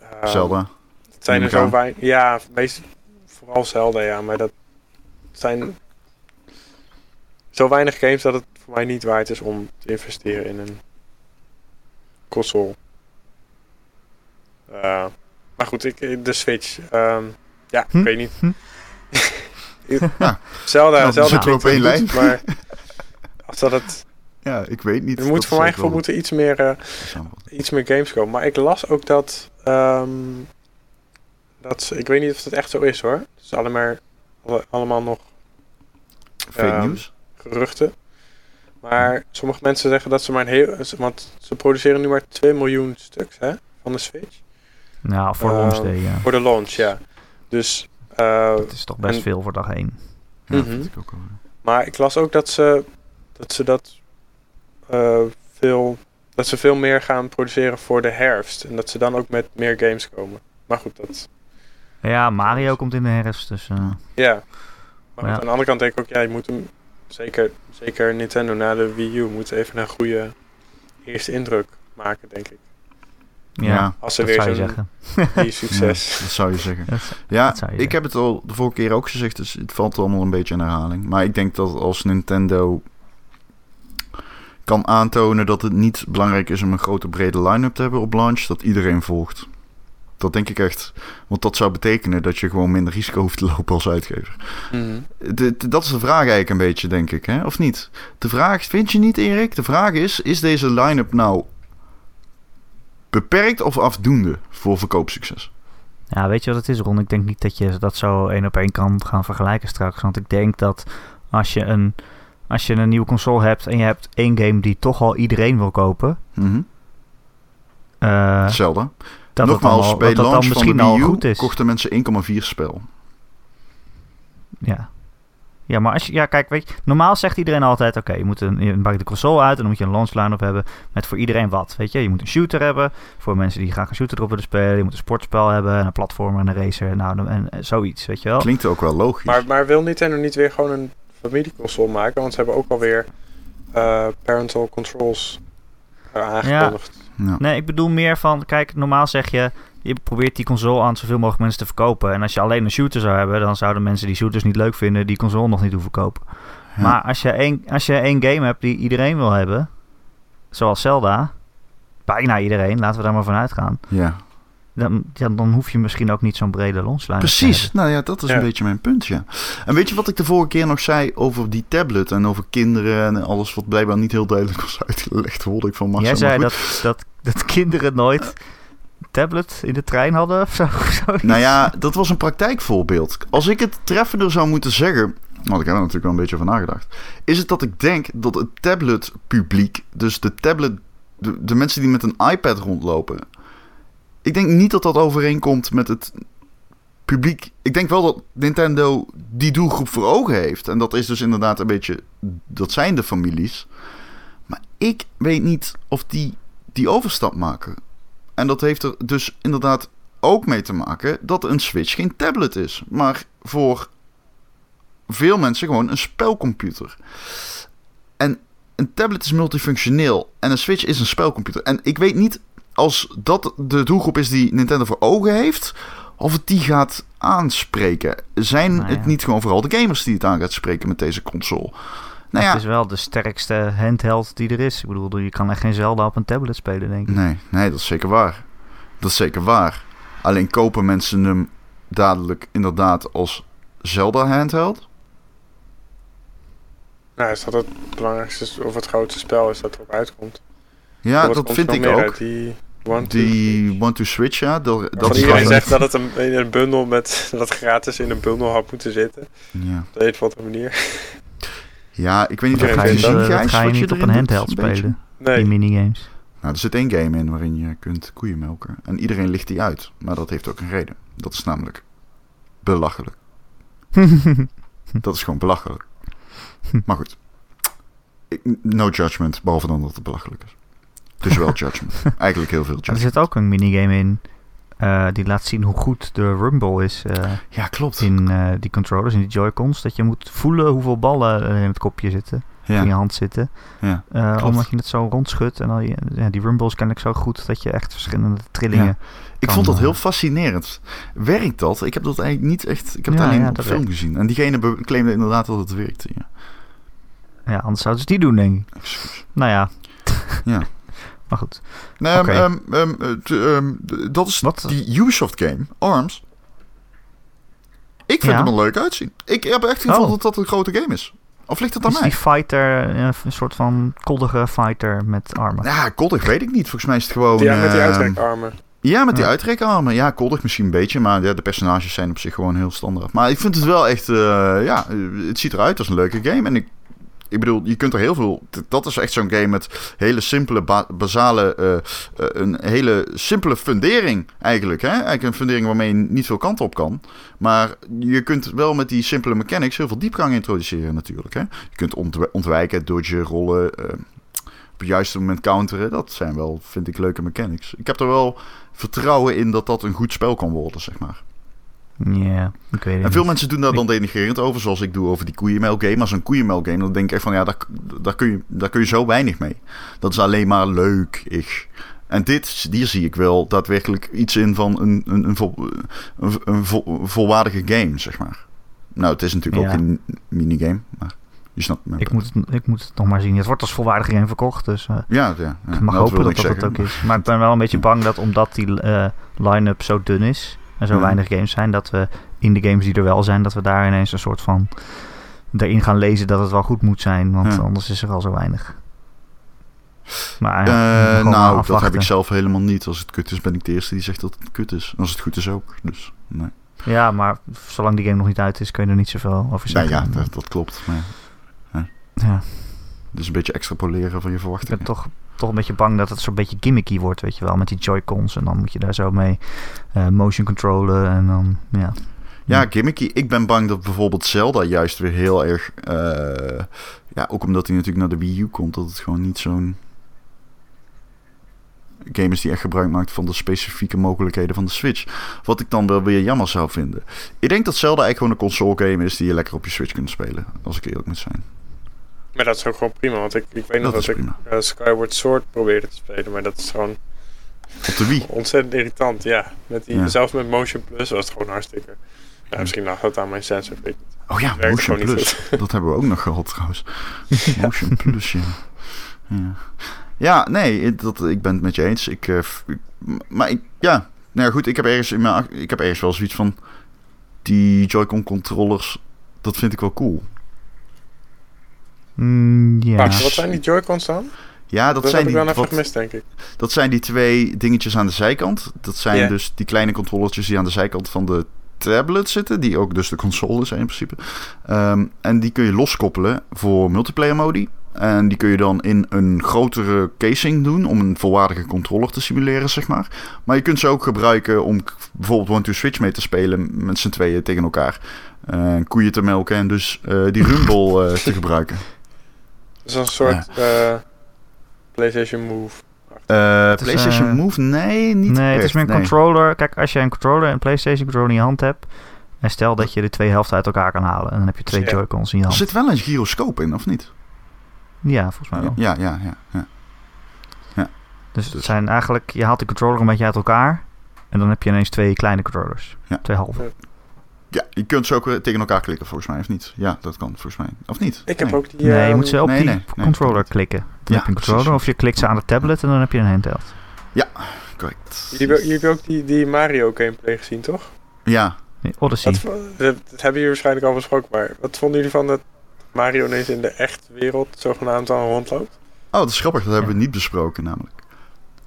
ehm, Zelda. Het zijn er zo weinig... Ja, meest, vooral Zelda, ja. Maar dat zijn zo weinig games dat het voor mij niet waard is om te investeren in een console. Eh, maar goed, ik, de Switch. ehm, ja, Hm? ik weet niet. Hm? Ja. Zelda, Nou, Zelda klinkt één lijn. maar als dat het... Ja, ik weet niet. Er moet voor is mij echt gevoel moeten iets meer... eh, iets meer games komen. Maar ik las ook dat. ehm, dat ze- ik weet niet of dat echt zo is hoor. Het is allemaal, alle- allemaal nog Fake Ehm, news. geruchten. Maar sommige mensen zeggen dat ze maar een heel. Want ze produceren nu maar 2 miljoen stuks hè, van de Switch. Nou, voor Ehm, launch day, ja. Voor de launch, ja. Dus. eh, Het is toch best en- veel voor dag 1. Ja, mhm. ik ook maar ik las ook dat ze dat, ze dat eh, veel. Dat ze veel meer gaan produceren voor de herfst. En dat ze dan ook met meer games komen. Maar goed, dat. Ja, Mario komt in de herfst, dus... eh, Ja. Maar Ja. aan de andere kant denk ik ook, ja, je moet hem, zeker, zeker Nintendo na de Wii U, moet even een goede eerste indruk maken, denk ik. ja, Ja, Als ze dat weer zou je zo'n zeggen. Wii succes. Ja, dat zou je zeggen. Dat- Ja, Dat zou je ik heb het al de vorige keer ook gezegd, dus het valt allemaal een beetje in herhaling. Maar ik denk dat als Nintendo kan aantonen dat het niet belangrijk is om een grote brede line-up te hebben op launch, dat iedereen volgt. Dat denk ik echt. Want dat zou betekenen dat je gewoon minder risico hoeft te lopen als uitgever. Mhm. De- de- dat is de vraag eigenlijk een beetje, denk ik, hè? of niet? De vraag, vind je niet, Erik? De vraag is, is deze line-up nou beperkt of afdoende voor verkoopsucces? Ja, weet je wat het is, Ron? Ik denk niet dat je dat zo één op één kan gaan vergelijken straks. Want ik denk dat als je een, als je een nieuwe console hebt en je hebt één game die toch al iedereen wil kopen, Mhm. eh, Zelda. dat Nogmaals, dan, al, bij dat, dat dan launch van misschien de al Wii U goed is. kochten mensen 1,4 spel. Ja. Ja, maar als je, ja, kijk, weet je, normaal zegt iedereen altijd: oké, je moet een, je maakt de console uit en dan moet je een launch line-up hebben met voor iedereen wat. Weet je, je moet een shooter hebben voor mensen die graag een shooter erop willen spelen. Je moet een sportspel hebben, en een platformer en een racer, nou, dan- en, en zoiets, weet je wel. Klinkt ook wel logisch. Maar, maar wil Nintendo niet weer gewoon een familieconsole maken? Want ze hebben ook alweer eh parental controls aangekondigd. ja. Nee, ik bedoel meer van, kijk, normaal zeg je, je probeert die console aan zoveel mogelijk mensen te verkopen. En als je alleen een shooter zou hebben, dan zouden mensen die shooters niet leuk vinden, die console nog niet hoeven kopen. Ja. Maar als je, één, als je één game hebt die iedereen wil hebben, zoals Zelda, bijna iedereen, laten we daar maar van uitgaan. ja. Dan, ja, dan hoef je misschien ook niet zo'n brede te Precies. Nou ja, dat is Ja. een beetje mijn punt, ja. En weet je wat ik de vorige keer nog zei over die tablet en over kinderen en alles wat blijkbaar niet heel duidelijk was uitgelegd, hoorde ik van Marcel. Jij zei dat, dat, dat kinderen nooit tablet in de trein hadden of zo. zoiets. Nou ja, dat was een praktijkvoorbeeld. Als ik het treffender zou moeten zeggen, want ik heb er natuurlijk wel een beetje van nagedacht, is het dat ik denk dat het tabletpubliek, dus de tablet, de, de mensen die met een iPad rondlopen, ik denk niet dat dat overeenkomt met het publiek. Ik denk wel dat Nintendo die doelgroep voor ogen heeft. En dat is dus inderdaad een beetje, dat zijn de families. Maar ik weet niet of die die overstap maken. En dat heeft er dus inderdaad ook mee te maken dat een Switch geen tablet is, maar voor veel mensen gewoon een spelcomputer. En een tablet is multifunctioneel en een Switch is een spelcomputer. En ik weet niet als dat de doelgroep is die Nintendo voor ogen heeft, of het die gaat aanspreken. Zijn Nou ja. het niet gewoon vooral de gamers die het aan gaat spreken met deze console? Nou ja, Het is wel de sterkste handheld die er is. Ik bedoel, je kan echt geen Zelda op een tablet spelen, denk ik. Nee, nee, dat is zeker waar. Dat is zeker waar. Alleen kopen mensen hem dadelijk inderdaad als Zelda handheld? Nou, is dat het belangrijkste of het grootste spel is dat erop uitkomt? Ja, dat vind ik ook. uit? Die One, Two, Die One to Switch, ja. Dat, iedereen zegt dat het een, in een bundel met dat gratis in een bundel had moeten zitten. Ja. Op de een of andere manier. ja, ik weet niet of je het gezien, dat Gijs, ga je niet op een handheld spelen, Nee. die minigames. Nou, er zit één game in waarin je kunt koeien melken. En iedereen ligt die uit. Maar dat heeft ook een reden. Dat is namelijk belachelijk. Dat is gewoon belachelijk. Maar goed. No judgment, behalve dan dat het belachelijk is. Dus wel judgment. Eigenlijk heel veel er judgment. zit ook een minigame in eh, die laat zien hoe goed de rumble is eh, Ja, klopt. in eh, die controllers, in die Joy-Cons. Dat je moet voelen hoeveel ballen er in het kopje zitten, in je hand zitten. ja. Omdat je het zo rondschudt. En je- ja, die rumble is kennelijk zo goed dat je echt verschillende trillingen... Ik kan, vond dat heel fascinerend. Werkt dat? Ik heb dat eigenlijk niet echt... Ik heb het alleen op film werkt. gezien. En diegene claimde inderdaad dat het werkte. Ja. Ja, anders zouden ze niet doen, denk ik. Nou ja. Ja. maar goed. Nee, ehm, ehm, eh, ehm, d- dat is Wat? die Ubisoft game, ARMS. Ik vind Ja? hem er leuk uitzien. Ik heb echt het gevoel Oh. dat dat een grote game is. Of ligt het aan is mij? die fighter eh, een soort van koddige fighter met armen? Ja, koddig weet ik niet. Volgens mij is het gewoon... Ja, met die uitrekarmen. Ja, met die Ja. uitrekarmen. Ja, koddig misschien een beetje, maar ja, de personages zijn op zich gewoon heel standaard. Maar ik vind het wel echt, eh, ja, eh, het ziet eruit als een leuke game. En ik, ik bedoel, je kunt er heel veel, dat is echt zo'n game met hele simpele, ba- basale, eh, eh, een hele simpele fundering eigenlijk. Hè? Eigenlijk een fundering waarmee je niet veel kant op kan. Maar je kunt wel met die simpele mechanics heel veel diepgang introduceren natuurlijk. Hè? Je kunt ontw- ontwijken, dodgen, rollen, eh, op het juiste moment counteren. Dat zijn wel, vind ik, leuke mechanics. Ik heb er wel vertrouwen in dat dat een goed spel kan worden, zeg maar. Ja, ik weet het En veel niet. mensen doen daar dan denigrerend over, zoals ik doe over die koeienmelk game. Maar zo'n koeienmelk game, dan denk ik echt van, ja, daar, daar, kun je, daar kun je zo weinig mee. Dat is alleen maar leuk, ik. En dit, hier zie ik wel daadwerkelijk iets in van een, een, een, vol, een, een vol- volwaardige game, zeg maar. Nou, het is natuurlijk Ja. ook een minigame, maar je snapt me. Ik moet, het, ik moet het nog maar zien. Het wordt als volwaardige game verkocht, dus eh, Ja, ja, ja. ik mag Nou, hopen dat dat het ook is. Maar ik ben wel een beetje bang dat omdat die eh, line-up zo dun is en zo Ja. weinig games zijn, dat we in de games die er wel zijn, dat we daar ineens een soort van erin gaan lezen dat het wel goed moet zijn, want Ja. anders is er al zo weinig. Maar Eh, nou, dat heb ik zelf helemaal niet. Als het kut is, ben ik de eerste die zegt dat het kut is. En als het goed is ook. Dus, nee. Ja, maar zolang die game nog niet uit is, kun je er niet zoveel over Nee, zeggen. ja, dat, dat klopt. Maar Ja. dus een beetje extrapoleren van je Ik verwachtingen. ben toch, toch een beetje bang dat het zo'n beetje gimmicky wordt, weet je wel, met die Joy-Cons. En dan moet je daar zo mee eh, motion controlen en dan, ja. Ja, gimmicky. Ik ben bang dat bijvoorbeeld Zelda juist weer heel erg... eh, ja, ook omdat hij natuurlijk naar de Wii U komt... dat het gewoon niet zo'n game is die echt gebruik maakt van de specifieke mogelijkheden van de Switch. Wat ik dan wel weer jammer zou vinden. Ik denk dat Zelda eigenlijk gewoon een console game is... die je lekker op je Switch kunt spelen. Als ik eerlijk moet zijn. Maar dat is ook gewoon prima, want ik, ik weet nog Dat ik eh, Skyward Sword probeerde te spelen, maar dat is gewoon Op de Wii. ontzettend irritant. Ja, met die, Ja. zelfs met Motion Plus was het gewoon hartstikke... Ja, misschien lag dat aan mijn sensor. ik. Oh ja, Motion Plus. Dat hebben we ook nog gehad trouwens. Motion Plus, ja. Ja, ja nee, dat, ik ben het met je eens. Ik, eh, maar ik, ja, nou ja, goed, ik heb, ergens in mijn, ik heb ergens wel zoiets van... Die Joy-Con controllers, dat vind ik wel cool. Mm, ja. Wat zijn die Joy-Cons dan? Ja, dat, Dat, zijn heb ik die, dan even wat, gemist, denk ik. dat zijn die twee dingetjes aan de zijkant. Dat zijn dus die kleine controllertjes die aan de zijkant van de tablet zitten. Die ook dus de console zijn in principe. Ehm, en die kun je loskoppelen voor multiplayer modi. En die kun je dan in een grotere casing doen om een volwaardige controller te simuleren, zeg maar. Maar je kunt ze ook gebruiken om bijvoorbeeld one-to-switch mee te spelen met z'n tweeën tegen elkaar. Eh, koeien te melken en dus eh, die rumble eh, te gebruiken. Dat is een soort eh, PlayStation Move. Eh, is, PlayStation eh, Move? Nee, niet nee, het is meer een nee. controller. Kijk, als je een controller en een PlayStation controller in je hand hebt. En stel dat je de twee helften uit elkaar kan halen. En dan heb je twee Ja. Joy-Cons in je Er hand. zit wel een gyroscoop in, of niet? Ja, volgens mij wel. Ja, ja, ja. ja. Dus het Dus- zijn eigenlijk, je haalt de controller een beetje uit elkaar. En dan heb je ineens twee kleine controllers. Ja. Twee halve. Ja, je kunt ze ook weer tegen elkaar klikken volgens mij, of niet? Ja, dat kan volgens mij. Of niet? Ik heb Nee. ook die... Nee, je eh, moet ze op nee, die nee, nee, controller klikken. Dan Ja, heb je een precies. controller. Of je klikt ze aan de tablet en dan heb je een handheld. Correct. Jullie hebben, jullie hebben ook die, die Mario gameplay gezien, toch? Ja, Nee, Odyssey. Dat, dat, dat hebben jullie waarschijnlijk al besproken, maar wat vonden jullie van dat Mario ineens in de echte wereld zogenaamd al rondloopt? oh, dat is grappig. Dat hebben we niet besproken namelijk.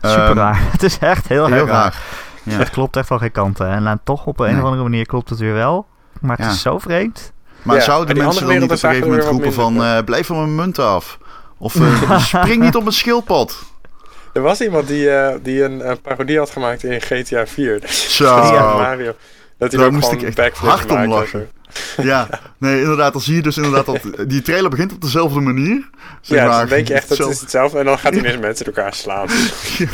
Super Ehm, raar. Het is echt heel, Heel erg raar. raar. Ja. Het klopt echt van geen kanten. En dan toch op een Nee. of andere manier klopt het weer wel. Maar het Ja. is zo vreemd. Maar Ja, zouden mensen dan niet op een gegeven moment roepen van... eh, blijf van mijn munt af. Of eh, spring niet op mijn schildpad. Er was iemand die, eh, die een, een parodie had gemaakt in GTA 4. Zo. Mario. Dat hij Daar ook moest ik echt hard om lachen. Ja, nee, inderdaad. Dan zie je dus inderdaad dat die trailer begint op dezelfde manier. Zeg Ja, maar, dan denk je echt dat het is hetzelfde-. En dan gaat hij ineens mensen door elkaar slaan.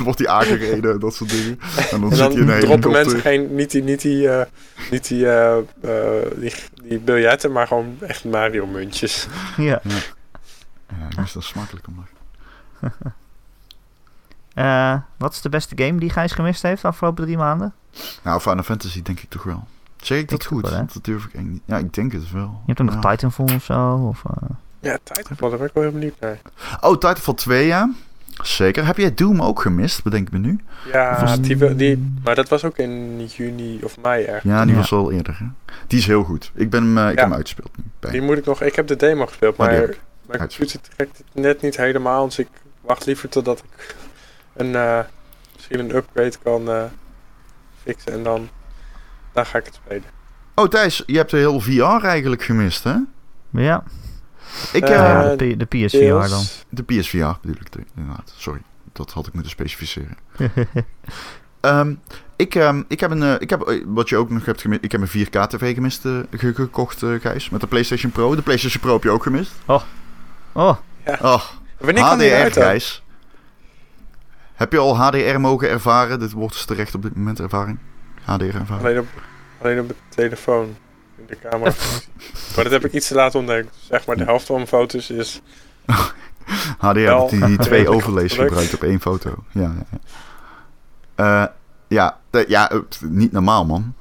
wordt hij aangereden en dat soort dingen. En dan En zit dan hij in een droppen mensen geen, niet die, niet die, eh, niet die, eh, eh, die, die biljetten, maar gewoon echt Mario muntjes. Ja. Ja, moest daar smakelijk om lachen. Eh, wat is de beste game die Gijs gemist heeft de afgelopen drie maanden? Nou, Final Fantasy denk ik toch wel. Zeg ik dat Denk ik goed? wel, dat durf ik eigenlijk niet. Ja, ik denk het wel. Je hebt ook nog. Titanfall of zo? Of, eh, Ja, Titanfall, daar ben ik wel heel benieuwd naar. Oh, Titanfall 2, ja. Zeker. Heb jij Doom ook gemist? Bedenk me nu. Ja, die, wil- die, maar dat was ook in juni of mei ergens. Ja, die Ja. was al eerder. Hè? Die is heel goed. Ik, ben hem, eh, ik Ja. heb hem uitgespeeld nu. Bij. Die moet ik nog, ik heb de demo gespeeld, maar ik mijn computer trekt het net niet helemaal. Dus ik wacht liever totdat ik een, eh, misschien een upgrade kan eh, fixen en dan, dan ga ik het spelen. Oh, Thijs, je hebt de hele VR eigenlijk gemist, hè? ja, Ik, Eh, eh, ja, de, de PSVR dan. De PSVR bedoel ik, de- inderdaad. Sorry, dat had ik moeten specificeren. Ehm, ik, ehm, ik heb een, ik heb, wat je ook nog hebt gemist, ik heb een 4K TV gemist, ge- gekocht, Gijs, met de PlayStation Pro. De PlayStation Pro heb je ook gemist. oh, Oh, Wanneer kan die HDR, uit dan? Gijs. Heb je al HDR mogen ervaren? Dit wordt dus terecht op dit moment ervaring. HDR ervaring. Alleen op, alleen op de telefoon. In de camera. maar dat heb ik iets te laat ontdekt. Zeg maar de helft van mijn foto's is... HDR, Wel, dat die, die twee overlays gebruikt op één foto. Ja, ja, ja. Eh, ja, de- ja eh, niet normaal, man.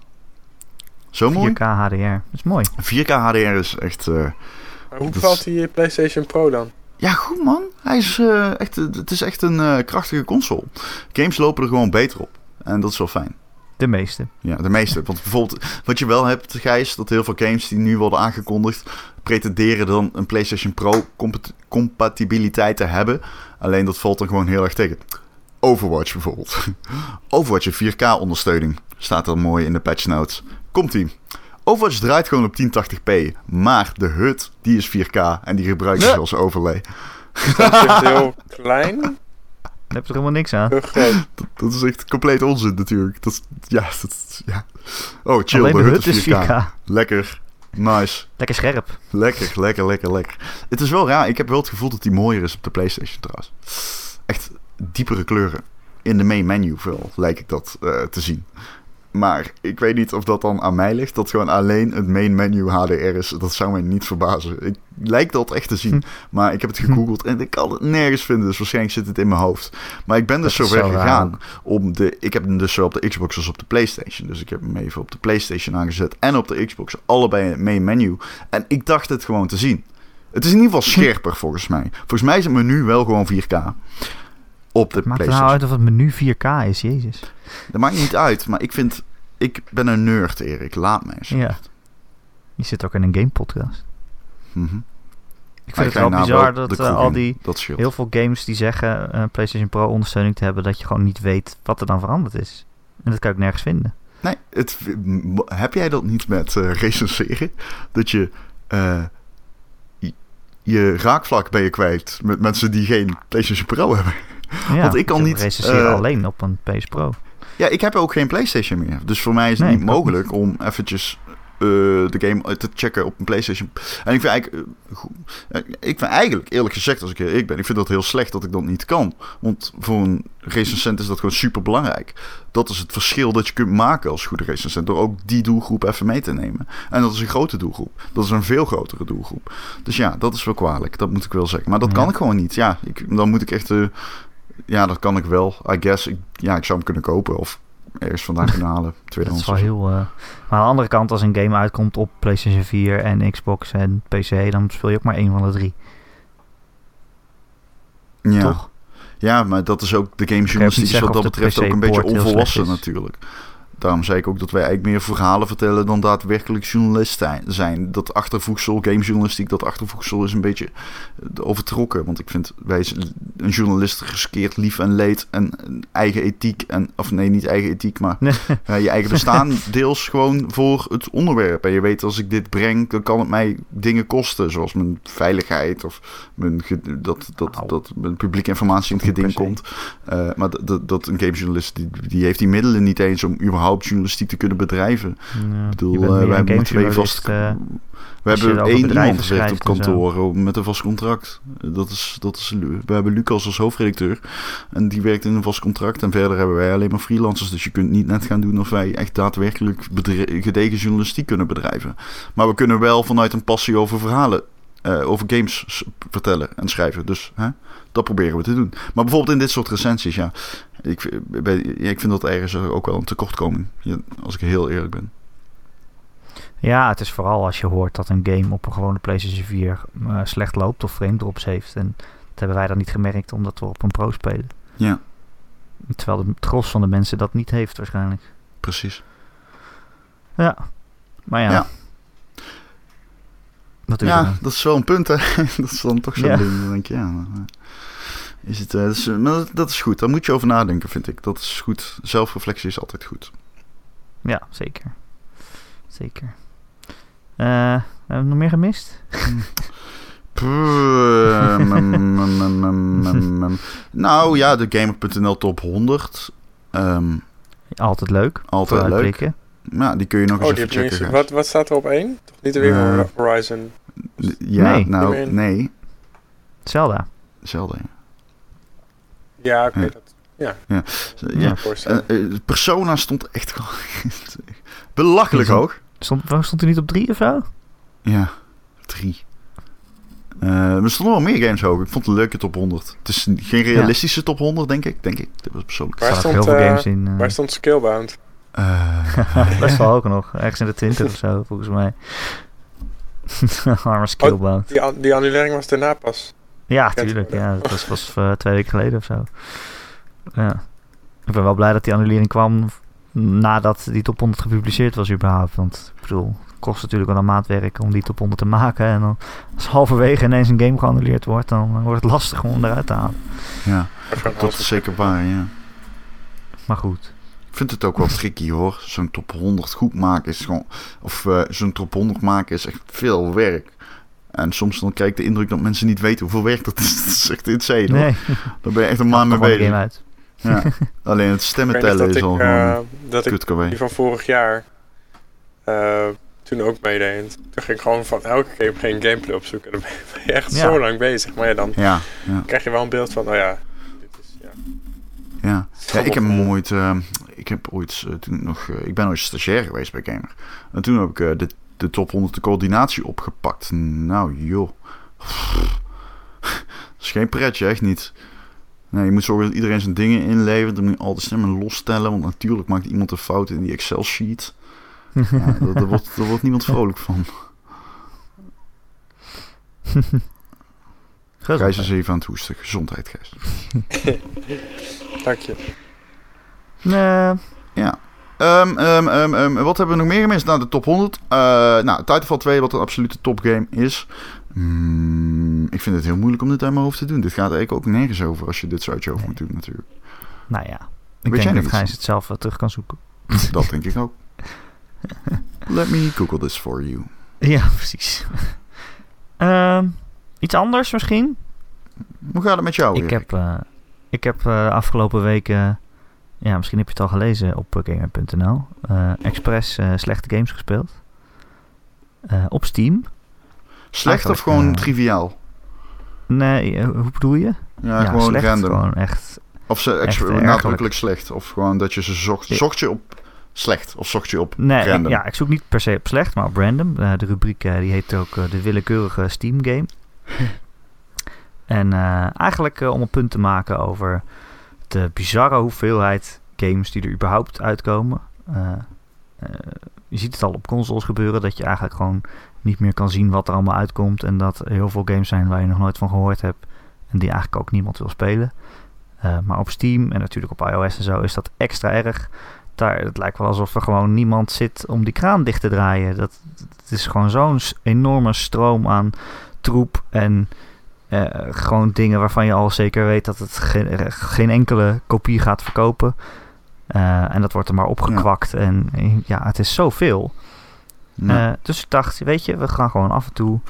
Zo mooi. 4K HDR. Dat is mooi. 4K HDR is echt... eh, Maar hoe valt die PlayStation Pro dan? Ja, goed man. Hij is, eh, echt, het is echt een eh, krachtige console. Games lopen er gewoon beter op. En dat is wel fijn. De meeste. Ja, de meeste. Want bijvoorbeeld, wat je wel hebt, Gijs, dat heel veel games die nu worden aangekondigd, pretenderen dan een PlayStation Pro compat- compatibiliteit te hebben. Alleen dat valt dan gewoon heel erg tegen. Overwatch bijvoorbeeld. Overwatch heeft 4K ondersteuning. Staat er mooi in de patch notes. Komt-ie. Overwatch draait gewoon op 1080p. Maar de HUD, die is 4K. En die gebruik je Ja. als overlay. Dat is heel klein, Daar heb je er helemaal niks aan. Dat, dat is echt compleet onzin natuurlijk. Dat, is- ja, dat, ja. Oh, chill. Alleen de de HUD hut is is 4K. 4K. Lekker. Nice. Lekker scherp. Lekker, lekker, lekker, lekker. Het is wel raar. Ik heb wel het gevoel dat die mooier is op de PlayStation trouwens. Echt diepere kleuren. In de main menu veel lijkt ik dat eh, te zien. Maar ik weet niet of dat dan aan mij ligt. Dat gewoon alleen het main menu HDR is. Dat zou mij niet verbazen. Ik lijkt dat echt te zien. Hm. Maar ik heb het gegoogeld en ik kan het nergens vinden. Dus waarschijnlijk zit het in mijn hoofd. Maar ik ben dus Dat is zover raar gegaan. Om de, ik heb hem dus zowel op de Xbox als op de PlayStation. Dus ik heb hem even op de PlayStation aangezet. En op de Xbox. Allebei in het main menu. En ik dacht het gewoon te zien. Het is in ieder geval scherper volgens mij. Volgens mij is het menu wel gewoon 4K. Op de Maakt nou PlayStation. uit of het menu 4K is, jezus. Dat maakt niet uit. Maar ik vind... Ik ben een nerd, Erik. Laat mij eens. Ja. Je zit ook in een game podcast. Mhm. Ik vind het wel nou bizar dat eh, al die Dat heel veel games die zeggen eh, PlayStation Pro ondersteuning te hebben, dat je gewoon niet weet wat er dan veranderd is. En dat kan ik nergens vinden. Nee, het, heb jij dat niet met eh recenseren? Dat je je- je raakvlak ben je kwijt met mensen die geen PlayStation Pro hebben. Ja, Want ik kan niet, recenseren eh, alleen op een PS Pro. Ja, ik heb ook geen PlayStation meer. Dus voor mij is het Nee, niet ik mogelijk om eventjes eh, de game te checken op een PlayStation. En ik vind eigenlijk, eh, goed- eh, ik vind eigenlijk eerlijk gezegd, als ik eerlijk ben, ik vind dat heel slecht dat ik dat niet kan. Want voor een recensent is dat gewoon super belangrijk. Dat is het verschil dat je kunt maken als goede recensent. Door ook die doelgroep even mee te nemen. En dat is een grote doelgroep. Dat is een veel grotere doelgroep. Dus ja, dat is wel kwalijk. Dat moet ik wel zeggen. Maar dat Ja. kan ik gewoon niet. Ja, ik, dan moet ik echt. Ja, dat kan ik wel. I guess. Ik, ja, ik zou hem kunnen kopen. Of ergens vandaan kunnen halen. Dat is wel heel... eh, Maar aan de andere kant, als een game uitkomt op PlayStation 4 en Xbox en PC, dan speel je ook maar één van de drie. Ja. Toch? ja, maar dat is ook de gamejournalistiek wat dat betreft ook een beetje onvolwassen natuurlijk. Daarom zei ik ook dat wij eigenlijk meer verhalen vertellen dan daadwerkelijk journalisten zijn. Dat achtervoegsel, gamejournalistiek, dat achtervoegsel is een beetje eh, overtrokken. Want ik vind, wij, een journalist riskeert lief en leed en eigen ethiek. En, of nee, niet eigen ethiek, maar uh, je eigen bestaan deels gewoon voor het onderwerp. En je weet, als ik dit breng, dan kan het mij dingen kosten. Zoals mijn veiligheid of mijn, dat, dat, dat mijn publieke informatie in het geding komt. Uh, maar dat, dat een gamejournalist, die, die heeft die middelen niet eens om überhaupt journalistiek te kunnen bedrijven. Ja, ik bedoel, uh, wij hebben twee vast. Uh, we hebben één iemand gezegd op kantoor met een vast contract. Dat is, dat is, we hebben Lucas als hoofdredacteur. En die werkt in een vast contract. En verder hebben wij alleen maar freelancers. Dus je kunt niet net gaan doen of wij echt daadwerkelijk gedegen journalistiek kunnen bedrijven. Maar we kunnen wel vanuit een passie over verhalen uh, over games vertellen en schrijven. Dus hè, dat proberen we te doen. Maar bijvoorbeeld in dit soort recensies, ja. Ik, ik vind dat ergens ook wel een tekortkoming. Als ik heel eerlijk ben. Ja, het is vooral als je hoort dat een game op een gewone PlayStation 4 uh, eh, slecht loopt of frame drops heeft. En dat hebben wij dan niet gemerkt omdat we op een Pro spelen. Ja. Terwijl het gros van de mensen dat niet heeft waarschijnlijk. Precies. Ja. Maar ja. ja. Ja, dat is wel een punt, hè. dat is dan toch zo'n ja. ding. Dan denk je, ja... Is het, uh, dat, is, maar dat is goed. Daar moet je over nadenken, vind ik. Dat is goed. Zelfreflectie is altijd goed. Ja, zeker. Zeker. Uh, hebben we nog meer gemist? nou ja, de Gamer.nl top 100. Um, altijd leuk. Altijd leuk. Ja, die kun je nog oh, eens even checken. Wat, wat staat er op één? Toch niet weer uh, Horizon? Ja, nee. nou, nee. Zelda. Zelda, ja. Ja, oké. Okay, ja. Ja. ja. ja. Uh, Persona stond echt gewoon belachelijk hoog. Stond, stond hij niet op drie of zo? Ja, drie. Uh, er stonden wel meer games hoog. Ik vond het een leuke top 100. Het is geen realistische ja. top 100, denk ik. Denk ik. Dat was persoonlijk. Waar stond, heel veel games in, uh... waar stond Skillbound? Uh, Best wel hoog nog. Ergens in de 20 of zo, volgens mij. Arme Skillbound. Oh, die, die annulering was daarna pas. Ja, tuurlijk. Ja, dat was, was uh, twee weken geleden of zo. Ja. Ik ben wel blij dat die annulering kwam nadat die top 100 gepubliceerd was überhaupt. Want ik bedoel, het kost natuurlijk wel een maand werk om die top 100 te maken. En dan als halverwege ineens een game geannuleerd wordt, dan wordt het lastig om eruit te halen. Ja, dat is zeker waar, ja. Maar goed. Ik vind het ook wel tricky hoor. Zo'n top 100 goed maken is gewoon. Of uh, zo'n top 100 maken is echt veel werk. En soms dan krijg ik de indruk dat mensen niet weten hoeveel werk dat is. Dat is echt insane hoor. Nee. Daar ben je echt een maand mee bezig. Uit. Ja. Alleen het stemmen tellen is al uh, dat ik die van vorig jaar uh, toen ook meedeed. Toen ging ik gewoon van elke game geen gameplay opzoeken. Dan ben je echt ja. zo lang bezig. Maar ja, dan ja, ja. krijg je wel een beeld van, oh ja, dit is, ja. Ja, ik heb ooit, uh, ik heb ooit toen nog, ik ben ooit stagiair geweest bij Gamer. En toen heb ik de de top 100 de coördinatie opgepakt. Nou joh. Dat is geen pretje, echt niet. Nee, je moet zorgen dat iedereen zijn dingen inlevert. Dan moet je al de stemmen losstellen. Want natuurlijk maakt iemand een fout in die Excel-sheet. Ja, daar, wordt, daar wordt niemand vrolijk van. Gijs is even aan het hoesten. Gezondheid, Gijs. Dank je. Nee. Ja. Um, um, um, wat hebben we nog meer gemist? Nou, de top 100. Uh, nou, Titanfall 2, wat een absolute topgame is. Mm, ik vind het heel moeilijk om dit uit mijn hoofd te doen. Dit gaat eigenlijk ook nergens over als je dit uit je hoofd moet doen, natuurlijk. Nou ja, ik Weet denk dat Gijs het zelf wel terug kan zoeken. Dat denk ik ook. Let me google this for you. Ja, precies. iets anders misschien? Hoe gaat het met jou? Ik heb, uh, ik heb uh, afgelopen weken ja, misschien heb je het al gelezen op eh, gamer.nl. Uh, eh, Express uh, slechte games gespeeld. Uh, op Steam. Slecht of gewoon triviaal? Nee, hoe bedoel je? Ja, gewoon slecht, random. Gewoon echt, of ze echt nadrukkelijk slecht. Of gewoon dat je ze zocht. Zocht je op slecht of zocht je op nee, random? Ik, ja, ik zoek niet per se op slecht, maar op random. de rubriek die heet ook de willekeurige Steam game. en eigenlijk om een punt te maken over de bizarre hoeveelheid games die er überhaupt uitkomen. Uh, je ziet het al op consoles gebeuren dat je eigenlijk gewoon niet meer kan zien wat er allemaal uitkomt. En dat er heel veel games zijn waar je nog nooit van gehoord hebt. En die eigenlijk ook niemand wil spelen. Uh, maar op Steam en natuurlijk op iOS en zo is dat extra erg. daar, het lijkt wel alsof er gewoon niemand zit om die kraan dicht te draaien. Dat, het is gewoon zo'n enorme stroom aan troep en eh, gewoon dingen waarvan je al zeker weet dat het geen, eh, geen enkele kopie gaat verkopen. Eh, en dat wordt er maar opgekwakt. En ja, het is zoveel. Ja. Dus ik dacht, weet je, we gaan gewoon af en toe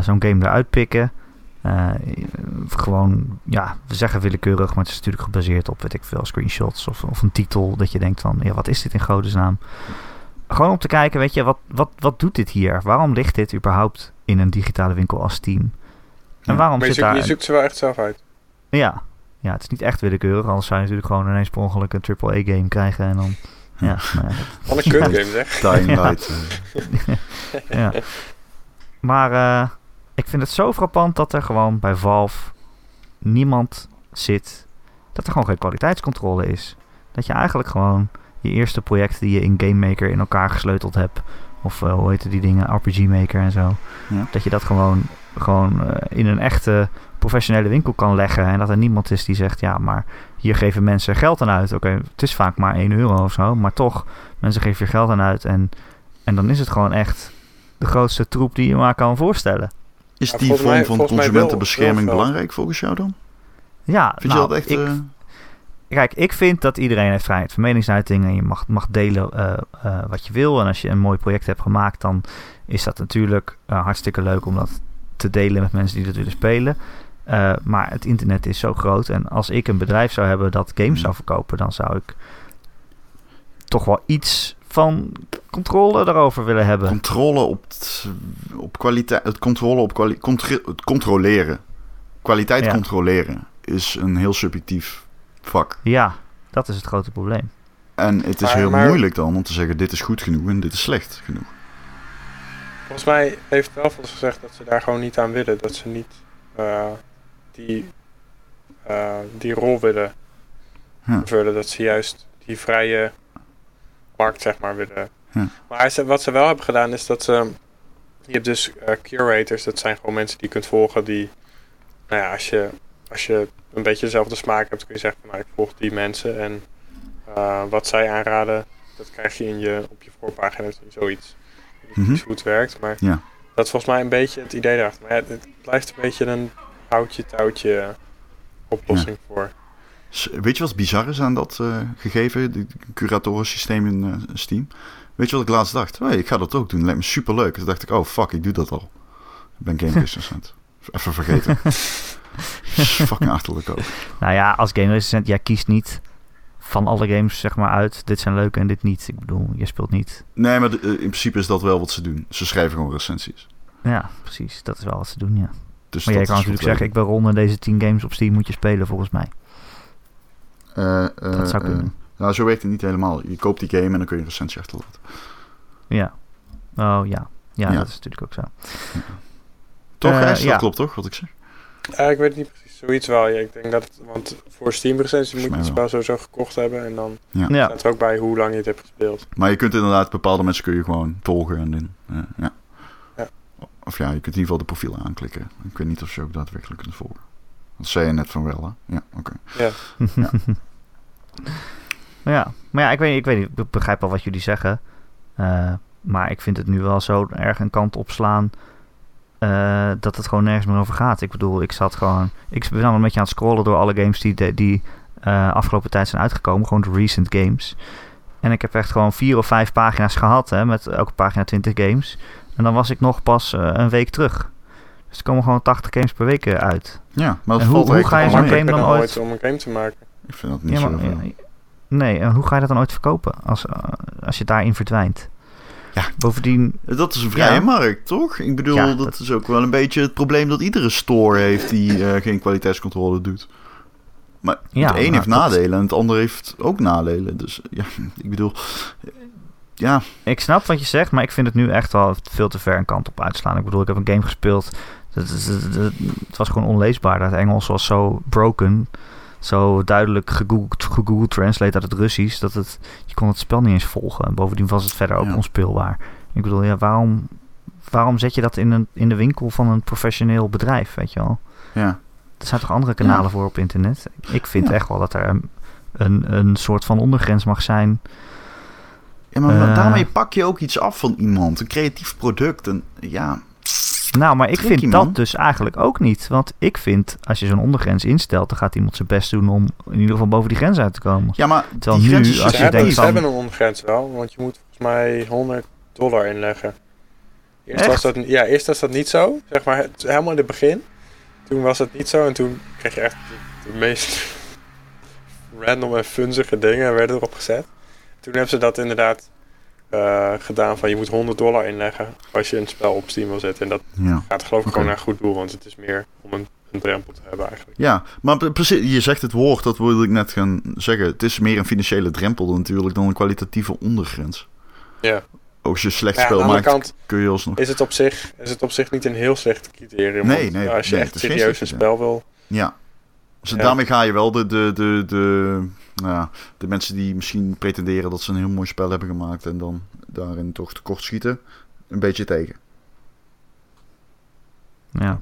zo'n game eruit pikken. Gewoon, ja, we zeggen willekeurig, maar het is natuurlijk gebaseerd op, weet ik veel, screenshots of, of een titel dat je denkt van, ja, wat is dit in godesnaam? Gewoon om te kijken, weet je, wat, wat, wat doet dit hier? Waarom ligt dit überhaupt in een digitale winkel als Steam? En waarom Maar je zit zoekt, daar... je zoekt ze wel echt zelf uit. Ja. ja, het is niet echt willekeurig, anders zou je natuurlijk gewoon ineens per ongeluk een AAA-game krijgen en dan... Ja, nou ja, dat- Wat een kut game zeg. Dying Ja. Light. ja. Maar eh, ik vind het zo frappant dat er gewoon bij Valve niemand zit. Dat er gewoon geen kwaliteitscontrole is. Dat je eigenlijk gewoon je eerste project die je in Game Maker in elkaar gesleuteld hebt. Of eh, hoe heette die dingen? RPG Maker en zo. Ja. Dat je dat gewoon, gewoon eh, in een echte professionele winkel kan leggen. En dat er niemand is die zegt, ja, maar hier geven mensen geld aan uit. Oké, het is vaak maar 1 euro of zo. Maar toch, mensen geven je geld aan uit. En, en dan is het gewoon echt de grootste troep die je maar kan voorstellen. Is die vorm mij- van consumentenbescherming wel belangrijk volgens jou dan? Ja, Vind nou, je dat echt... ik, eh, Kijk, ik vind dat iedereen heeft vrijheid van meningsuiting en je mag, mag delen eh, eh, wat je wil. En als je een mooi project hebt gemaakt, dan is dat natuurlijk hartstikke leuk om dat te delen met mensen die dat willen spelen. Eh, maar het internet is zo groot en als ik een bedrijf zou hebben dat games zou verkopen, dan zou ik toch wel iets van controle daarover willen hebben. Controle op, op kwaliteit... Het controle op kwali contro- het controleren. Kwaliteit Ja. controleren is een heel subjectief vak. Ja, dat is het grote probleem. En het is Maar- heel maar- moeilijk dan om te zeggen dit is goed genoeg en dit is slecht genoeg. Volgens mij heeft Belfast gezegd dat ze daar gewoon niet aan willen. Dat ze niet eh, die, eh, die rol willen Ja. vervullen. Dat ze juist die vrije markt, zeg maar, willen. Ja. Maar wat ze wel hebben gedaan is dat ze... Je hebt dus eh, curators, dat zijn gewoon mensen die je kunt volgen die... Nou ja, als je, als je een beetje dezelfde smaak hebt, kun je zeggen van nou, ik volg die mensen. En wat zij aanraden, dat krijg je, in je op je voorpagina, zoiets. Niet Mhm. hoe het werkt, maar Ja. dat is volgens mij een beetje het idee daarachter. Maar ja, het blijft een beetje een houtje-touwtje oplossing voor. Weet je wat bizar is aan dat eh, gegeven, het curatorensysteem in eh, Steam? Weet je wat ik laatst dacht? Hey, ik ga dat ook doen, lijkt me super leuk. Toen dacht ik, oh fuck, ik doe dat al. Ik ben game recensent. Even vergeten. Is fucking achterlijk ook. Nou ja, als game recensent, jij kiest niet van alle games zeg maar uit. Dit zijn leuke en dit niet. Ik bedoel, je speelt niet. Nee, maar de- eh, in principe is dat wel wat ze doen. Ze schrijven gewoon recensies. Ja, precies. Dat is wel wat ze doen, ja. Dus Maar jij kan natuurlijk zeggen, ik ben rond in deze 10 games op Steam moet je spelen volgens mij. Eh, eh, Dat zou eh, kunnen. nou, zo werkt het niet helemaal. Je koopt die game en dan kun je een recensie achterlaten. Ja. Oh ja. Ja, Ja. dat is natuurlijk ook zo. Toch, Eh? Dat ja. klopt toch, wat ik zeg? Eh, ik weet het niet precies. Zoiets wel. Ja, ik denk dat want voor Steam recensie moet je het wel. spel sowieso gekocht hebben. En dan Ja. Ja. staat er ook bij hoe lang je het hebt gespeeld. Maar je kunt inderdaad, bepaalde mensen kun je gewoon volgen. En, in, ja. Ja. Of ja, je kunt in ieder geval de profielen aanklikken. Ik weet niet of ze ook daadwerkelijk kunt volgen. Dat zei je net van wel, hè? Ja, oké. Ja. ja. Maar ja, ik weet, ik weet niet. Ik begrijp wel wat jullie zeggen. Eh, maar ik vind het nu wel zo erg een kant opslaan. Eh dat het gewoon nergens meer over gaat. Ik bedoel, ik zat gewoon. Ik ben al een beetje aan het scrollen door alle games die, die eh, afgelopen tijd zijn uitgekomen. Gewoon de recent games. En ik heb echt gewoon vier of vijf pagina's gehad. Hè, met elke pagina 20 games. En dan was ik nog pas eh, een week terug. Dus er komen gewoon 80 games per week uit. Ja, maar hoe- hoe ga je wel zo'n game dan dan ooit- om een game te maken. Ik vind dat niet Ja, zo maar, nee, en hoe ga je dat dan ooit verkopen als, als je daarin verdwijnt? Ja. Bovendien, Dat is een vrije Ja. markt, toch? Ik bedoel, Ja, dat, dat- is ook wel een beetje het probleem dat iedere store heeft die eh, geen kwaliteitscontrole doet. Maar Ja, het een maar heeft nadelen en het ander heeft ook nadelen. Dus ja, ik bedoel, eh, ja, ik snap wat je zegt, maar ik vind het nu echt wel veel te ver een kant op uitslaan. Ik bedoel, ik heb een game gespeeld. Het was gewoon onleesbaar. Dat Engels was zo broken. Zo duidelijk gegoogeld, gegoogeld translate uit het Russisch. Dat het, je kon het spel niet eens volgen. En bovendien was het verder ook Ja. onspeelbaar. Ik bedoel, ja, waarom, waarom zet je dat in, een, in de winkel van een professioneel bedrijf, weet je wel? ja. Er zijn toch andere kanalen voor op internet? Ik vind Ja. echt wel dat er een, een, een soort van ondergrens mag zijn. Ja, maar Eh. daarmee pak je ook iets af van iemand. Een creatief product. En ja, Nou, maar ik Tricky, vind man. dat dus eigenlijk ook niet. Want ik vind, als je zo'n ondergrens instelt, dan gaat iemand zijn best doen om in ieder geval boven die grens uit te komen. ja maar Terwijl die nu, grens is als Ze je hebben, denkt ze van- hebben een ondergrens wel, want je moet volgens mij 100 dollar inleggen. Eerst Echt? was dat, ja, eerst was dat niet zo, zeg maar het, helemaal in het begin. Toen was het niet zo en toen kreeg je echt de, de meest random en funzige dingen werden erop gezet. Toen hebben ze dat inderdaad eh, gedaan van je moet 100 dollar inleggen als je een spel op Steam wil zetten. En dat Ja. gaat geloof ik Oké. gewoon naar goed doel, want het is meer om een, een drempel te hebben eigenlijk. ja, maar pre- precies, je zegt het woord, dat wilde ik net gaan zeggen. Het is meer een financiële drempel natuurlijk dan een kwalitatieve ondergrens. Ja. Als je een slecht Ja, spel maakt, kant kun je alsnog... is het op zich, is het op zich niet een heel slecht criterium. Nee, nee, ja, als je nee, echt serieus een spel wil Ja. Dus Ja. daarmee ga je wel de, de, de, de, ja, de mensen die misschien pretenderen dat ze een heel mooi spel hebben gemaakt en dan daarin toch tekort schieten, een beetje tegen. Ja.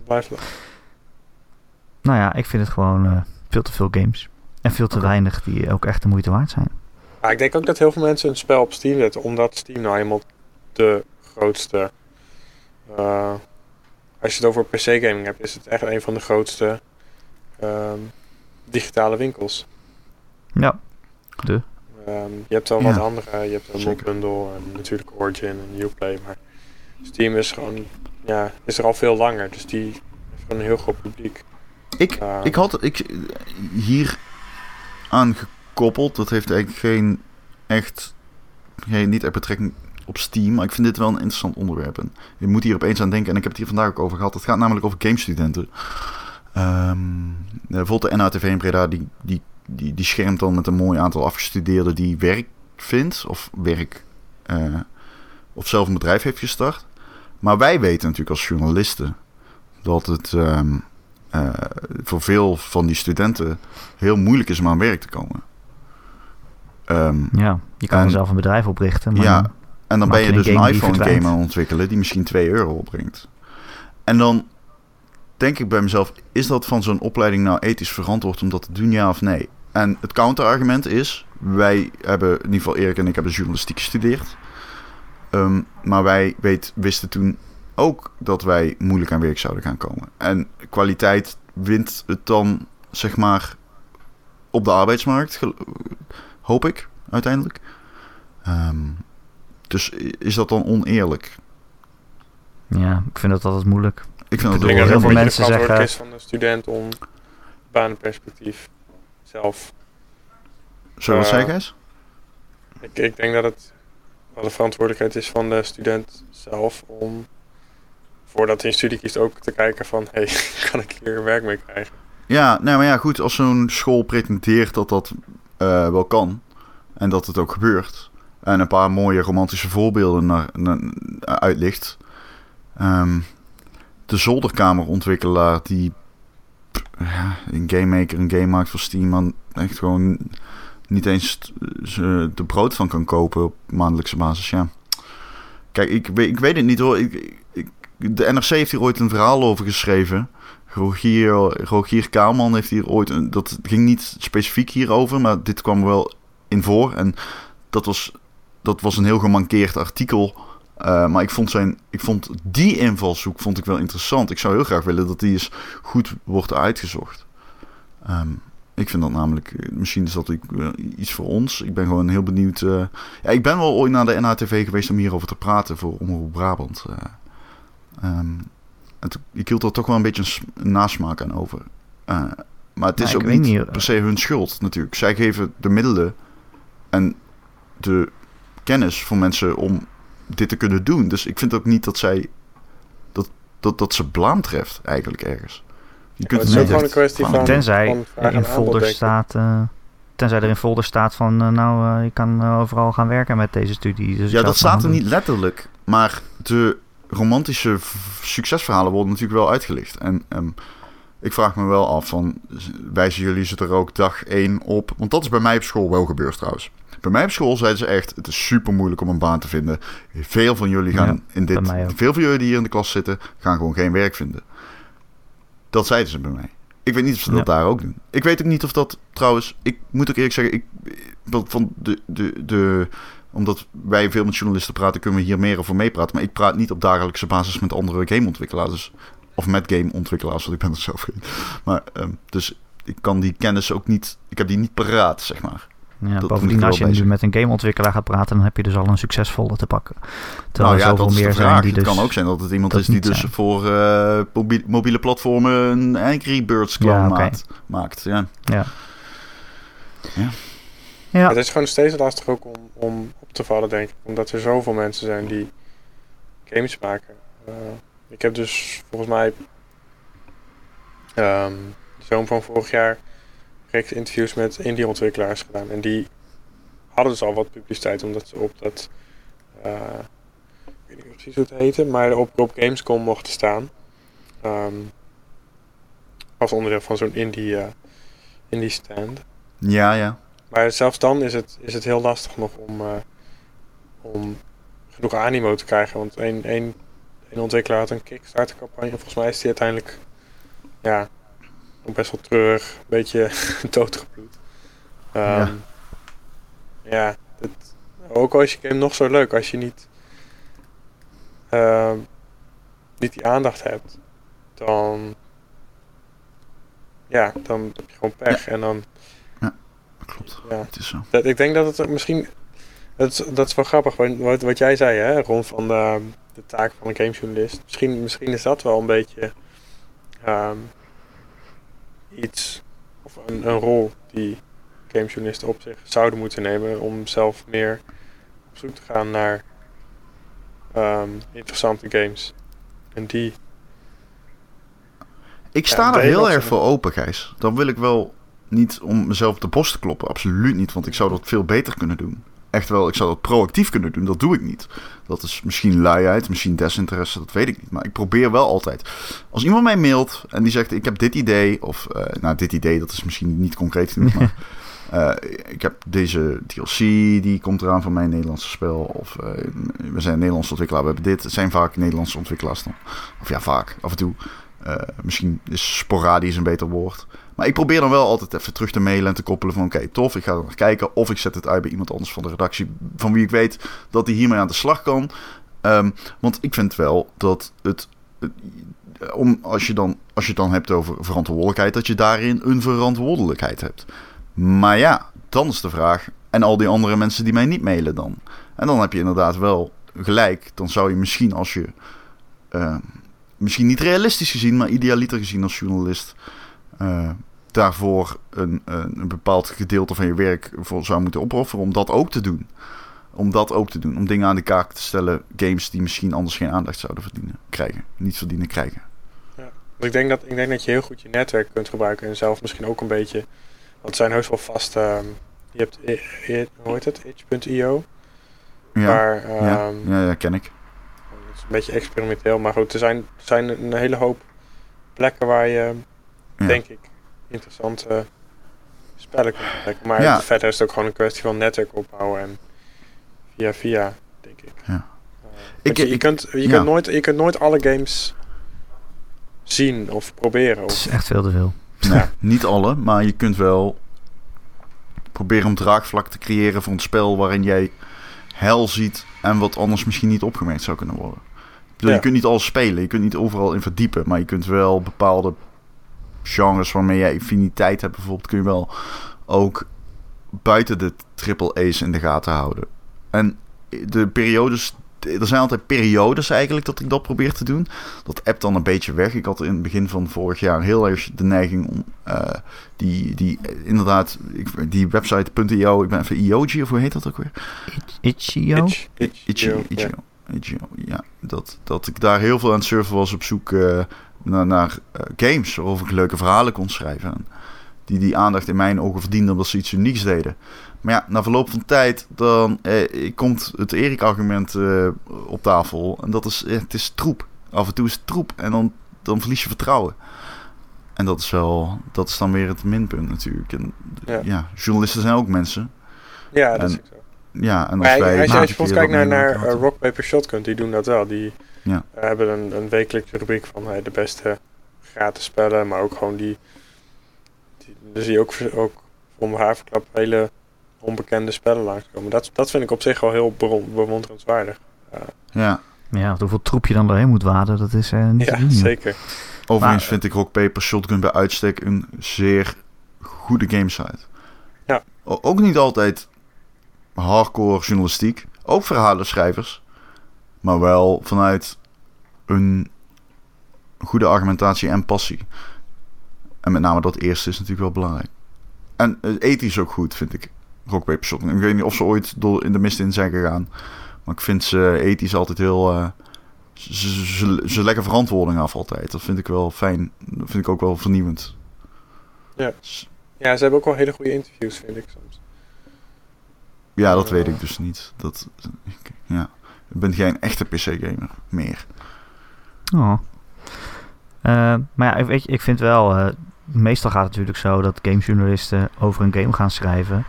Nou ja, ik vind het gewoon eh, veel te veel games. En veel te weinig die ook echt de moeite waard zijn. Maar ik denk ook dat heel veel mensen een spel op Steam zetten, omdat Steam nou eenmaal de grootste. eh, als je het over PC-gaming hebt, is het echt een van de grootste ehm, digitale winkels. Ja. De. Ehm, je hebt wel Ja. wat andere, je hebt een. Bundle en natuurlijk Origin en Uplay, maar Steam is gewoon, ja, is er al veel langer, dus die heeft gewoon een heel groot publiek. Ik, Ehm, ik had ik, hier aan gekoppeld, dat heeft eigenlijk geen echt, geen, niet echt betrekking op Steam, maar ik vind dit wel een interessant onderwerp. En je moet hier opeens aan denken, en ik heb het hier vandaag ook over gehad. Het gaat namelijk over gamestudenten. Ehm eh, bijvoorbeeld de NATV in Breda, die, die, die, die schermt dan met een mooi aantal afgestudeerden die werk vindt, of werk, eh, of zelf een bedrijf heeft gestart. Maar wij weten natuurlijk als journalisten dat het ehm, eh, voor veel van die studenten heel moeilijk is om aan werk te komen. Ehm, Ja, je kan En- zelf een bedrijf oprichten. Maar ja, en dan ben je je een dus een game die iPhone verdwijnt. game aan het ontwikkelen die misschien 2 euro opbrengt. En dan denk ik bij mezelf, is dat van zo'n opleiding nou ethisch verantwoord om dat te doen, ja of nee? En het counterargument is, wij hebben, in ieder geval Erik en ik hebben journalistiek gestudeerd. Ehm, maar wij weet, wisten toen ook dat wij moeilijk aan werk zouden gaan komen. En kwaliteit wint het dan, zeg maar, op de arbeidsmarkt, hoop ik, uiteindelijk. Ehm, dus is dat dan oneerlijk? ja, ik vind dat altijd moeilijk. Ik vind Ik dat Ik bedoel, denk dat heel het veel mensen verantwoordelijkheid is van de student om banenperspectief zelf. Zullen we eh, zeggen eens? Ik, ik denk dat het wel de verantwoordelijkheid is van de student zelf om voordat hij een studie kiest ook te kijken van hey, kan ik hier werk mee krijgen? Ja, nou maar ja, goed. Als zo'n school pretendeert dat dat eh, wel kan. En dat het ook gebeurt. En een paar mooie romantische voorbeelden naar, naar, uitlicht. Ehm, de zolderkamerontwikkelaar die ja, een game maker een game maakt voor Steam. Maar echt gewoon niet eens de brood van kan kopen op maandelijkse basis. Ja. Kijk, ik, weet- ik weet het niet hoor. Ik, ik, de NRC heeft hier ooit een verhaal over geschreven. Rogier, Rogier Kaalman heeft hier ooit... Een, dat ging niet specifiek hierover, maar dit kwam wel in voor. En dat was, dat was een heel gemankeerd artikel. Eh, maar ik vond, zijn, ik vond die invalshoek vond ik wel interessant. Ik zou heel graag willen dat die eens goed wordt uitgezocht. Ehm, ik vind dat namelijk... eh, Misschien is dat eh, iets voor ons. Ik ben gewoon heel benieuwd... ja, ik ben wel ooit naar de NHTV geweest om hierover te praten voor Omroep Brabant. eh. Ehm, toen- ik hield er toch wel een beetje een, nasmaak aan over. Maar het is Nou, ook niet, niet, per se hun schuld natuurlijk. Zij geven de middelen en de kennis voor mensen om dit te kunnen doen. Dus ik vind ook niet dat zij dat, dat, dat ze blaam treft eigenlijk ergens. Je kunt het het is gewoon een kwestie van, Tenzij van er in folder staat... eh, tenzij er in folder staat van... eh, nou, eh, je kan eh, overal gaan werken met deze studie. Dus Ja, dat staat er niet letterlijk. Maar de romantische succesverhalen worden natuurlijk wel uitgelicht. En ehm, ik vraag me wel af van, wijzen jullie ze er ook dag één op? Want dat is bij mij op school wel gebeurd trouwens. Bij mij op school zeiden ze echt, het is super moeilijk om een baan te vinden. Veel van jullie gaan Ja, in dit, veel van jullie die hier in de klas zitten, gaan gewoon geen werk vinden. Dat zeiden ze bij mij. Ik weet niet of ze dat daar ook doen. Ik weet ook niet of dat trouwens. Ik moet ook eerlijk zeggen, ik, van de, de, de, omdat wij veel met journalisten praten, kunnen we hier meer over meepraten. Maar ik praat niet op dagelijkse basis met andere gameontwikkelaars. Dus, of met gameontwikkelaars, want ik ben er zelf geen. Maar, um, dus ik kan die kennis ook niet. Ik heb die niet paraat, zeg maar. Ja, dat bovendien, als je nu met een gameontwikkelaar gaat praten, dan heb je dus al een succesvolle te pakken. Terwijl nou ja, dat meer zijn die dus, Het kan ook zijn dat het iemand is die dus voor uh, mobiele platformen een Angry Birds clone ja, okay. maakt. Ja. Ja. ja. ja. Het is gewoon steeds lastig ook om, om op te vallen, denk ik. Omdat er zoveel mensen zijn die games maken. Uh, ik heb dus volgens mij um, de zomer van vorig jaar interviews met indie-ontwikkelaars gedaan. En die hadden dus al wat publiciteit, omdat ze op dat. Uh, ik weet niet precies hoe het heette, maar op, op Gamescom mochten staan. Um, als onderdeel van zo'n indie, uh, indie stand. Ja, ja. Maar zelfs dan is het, is het heel lastig nog om, uh, om genoeg animo te krijgen. Want één, één, één ontwikkelaar had een Kickstarter campagne. Volgens mij is die uiteindelijk ja, best wel treurig, een beetje doodgebloed. Um, ja, ja het, ook al is je game nog zo leuk, als je niet, uh, niet die aandacht hebt, dan, ja, dan heb je gewoon pech ja. en dan... Ja, klopt. Ja. Het is zo. Dat, ik denk dat het misschien... Dat is, dat is wel grappig, wat, wat jij zei, hè, rond van de, de taak van een gamejournalist. Misschien, misschien is dat wel een beetje... Um, iets of een, een rol die gamejournalisten op zich zouden moeten nemen om zelf meer op zoek te gaan naar um, interessante games. En die. Ik sta er heel erg voor open, Gijs. Dan wil ik wel niet om mezelf op de borst te kloppen. Absoluut niet, want ik zou dat veel beter kunnen doen echt wel, ik zou dat proactief kunnen doen. Dat doe ik niet. Dat is misschien luiheid, misschien desinteresse, dat weet ik niet. Maar ik probeer wel altijd. Als iemand mij mailt en die zegt: Ik heb dit idee, of uh, nou, dit idee, dat is misschien niet concreet genoeg, maar. Uh, ik heb deze DLC, die komt eraan van mijn Nederlandse spel. Of uh, we zijn een Nederlandse ontwikkelaar, we hebben dit. Het zijn vaak Nederlandse ontwikkelaars dan. Of ja, vaak, af en toe. Misschien is sporadisch een beter woord. Maar ik probeer dan wel altijd even terug te mailen en te koppelen van... oké, tof, ik ga er naar kijken. Of ik zet het uit bij iemand anders van de redactie... van wie ik weet dat hij hiermee aan de slag kan. Um, want ik vind wel dat het... om, als, je dan, als je het dan hebt over verantwoordelijkheid... dat je daarin een verantwoordelijkheid hebt. Maar ja, dan is de vraag... en al die andere mensen die mij niet mailen dan? En dan heb je inderdaad wel gelijk. Dan zou je misschien als je... Uh, misschien niet realistisch gezien, maar idealiter gezien als journalist... Uh, daarvoor een, een, bepaald gedeelte van je werk voor zou moeten opofferen om dat ook te doen. Om dat ook te doen. Om dingen aan de kaak te stellen. Games die misschien anders geen aandacht zouden verdienen, krijgen. Niet verdienen, krijgen. Ja, ik denk, dat, ik denk dat je heel goed je netwerk kunt gebruiken. En zelf misschien ook een beetje. Want het zijn heus wel vast. Uh, je hebt, e, e, hoe heet het? Itch.io. Ja, waar, ja, um, ja, ja, ken ik. Een beetje experimenteel. Maar goed, er zijn, zijn een hele hoop plekken waar je, ja. denk ik, interessante spellen Maar ja. verder is het ook gewoon een kwestie van netwerk opbouwen en via via, denk ik. Ja. Uh, ik, je, je, kunt, je, kunt nooit, je kunt nooit alle games zien of proberen. Of... Het is echt veel te veel. Nee, niet alle, maar je kunt wel proberen om draagvlak te creëren voor een spel waarin jij hel ziet en wat anders misschien niet opgemerkt zou kunnen worden. Bedoel, Je kunt niet alles spelen, je kunt niet overal in verdiepen, maar je kunt wel bepaalde genres waarmee jij infiniteit hebt bijvoorbeeld, kun je wel ook buiten de triple A's in de gaten houden. En de periodes, er zijn altijd periodes eigenlijk dat ik dat probeer te doen. Dat app dan een beetje weg. Ik had in het begin van vorig jaar heel erg de neiging om uh, die, die inderdaad, die website.io, ik ben even IOG of hoe heet dat ook weer? Itch.io? Itch.io, Ja. Dat, dat ik daar heel veel aan het surfen was op zoek uh, naar, naar uh, games waarover ik leuke verhalen kon schrijven. Die die aandacht in mijn ogen verdienden omdat ze iets unieks deden. Maar ja, na verloop van tijd dan eh, komt het Erik-argument eh, op tafel. En dat is, eh, het is troep. Af en toe is het troep. En dan, dan verlies je vertrouwen. En dat is wel, dat is dan weer het minpunt natuurlijk. En, ja. ja. journalisten zijn ook mensen. Ja, dat en, is zo. Ja, en als wij... Als je, als je kijkt naar, naar uh, Rock Paper Shotgun, die doen dat wel. Die, ja. We hebben een, een wekelijkse rubriek van hey, de beste gratis spellen, maar ook gewoon die die, dan zie je ook, ook om haar verklap hele onbekende spellen langskomen. Dat, dat vind ik op zich wel heel bewonderenswaardig. Ja. Ja, hoeveel troep je dan doorheen moet waden, dat is eh, niet te Ja, doen. zeker. Overigens Maar- vind ik Rock Paper Shotgun bij uitstek een zeer goede gamesite. Ja. O- Ook niet altijd hardcore journalistiek. Ook verhalenschrijvers. Maar wel vanuit een goede argumentatie en passie. En met name dat eerste is natuurlijk wel belangrijk. En ethisch ook goed, vind ik. Rock Paper Shotgun. Ik weet niet of ze ooit door in de mist in zijn gegaan. Maar ik vind ze ethisch altijd heel... eh, ze, ze, leggen verantwoording af altijd. Dat vind ik wel fijn. Dat vind ik ook wel vernieuwend. Ja. Ja, ze hebben ook wel hele goede interviews, vind ik soms. Ja, dat weet ik dus niet. Dat, ik, ja. Ik ben geen echte PC-gamer meer. Oh. Eh, maar ja, ik- weet je, ik vind wel... eh, meestal gaat het natuurlijk zo dat gamejournalisten over een game gaan schrijven.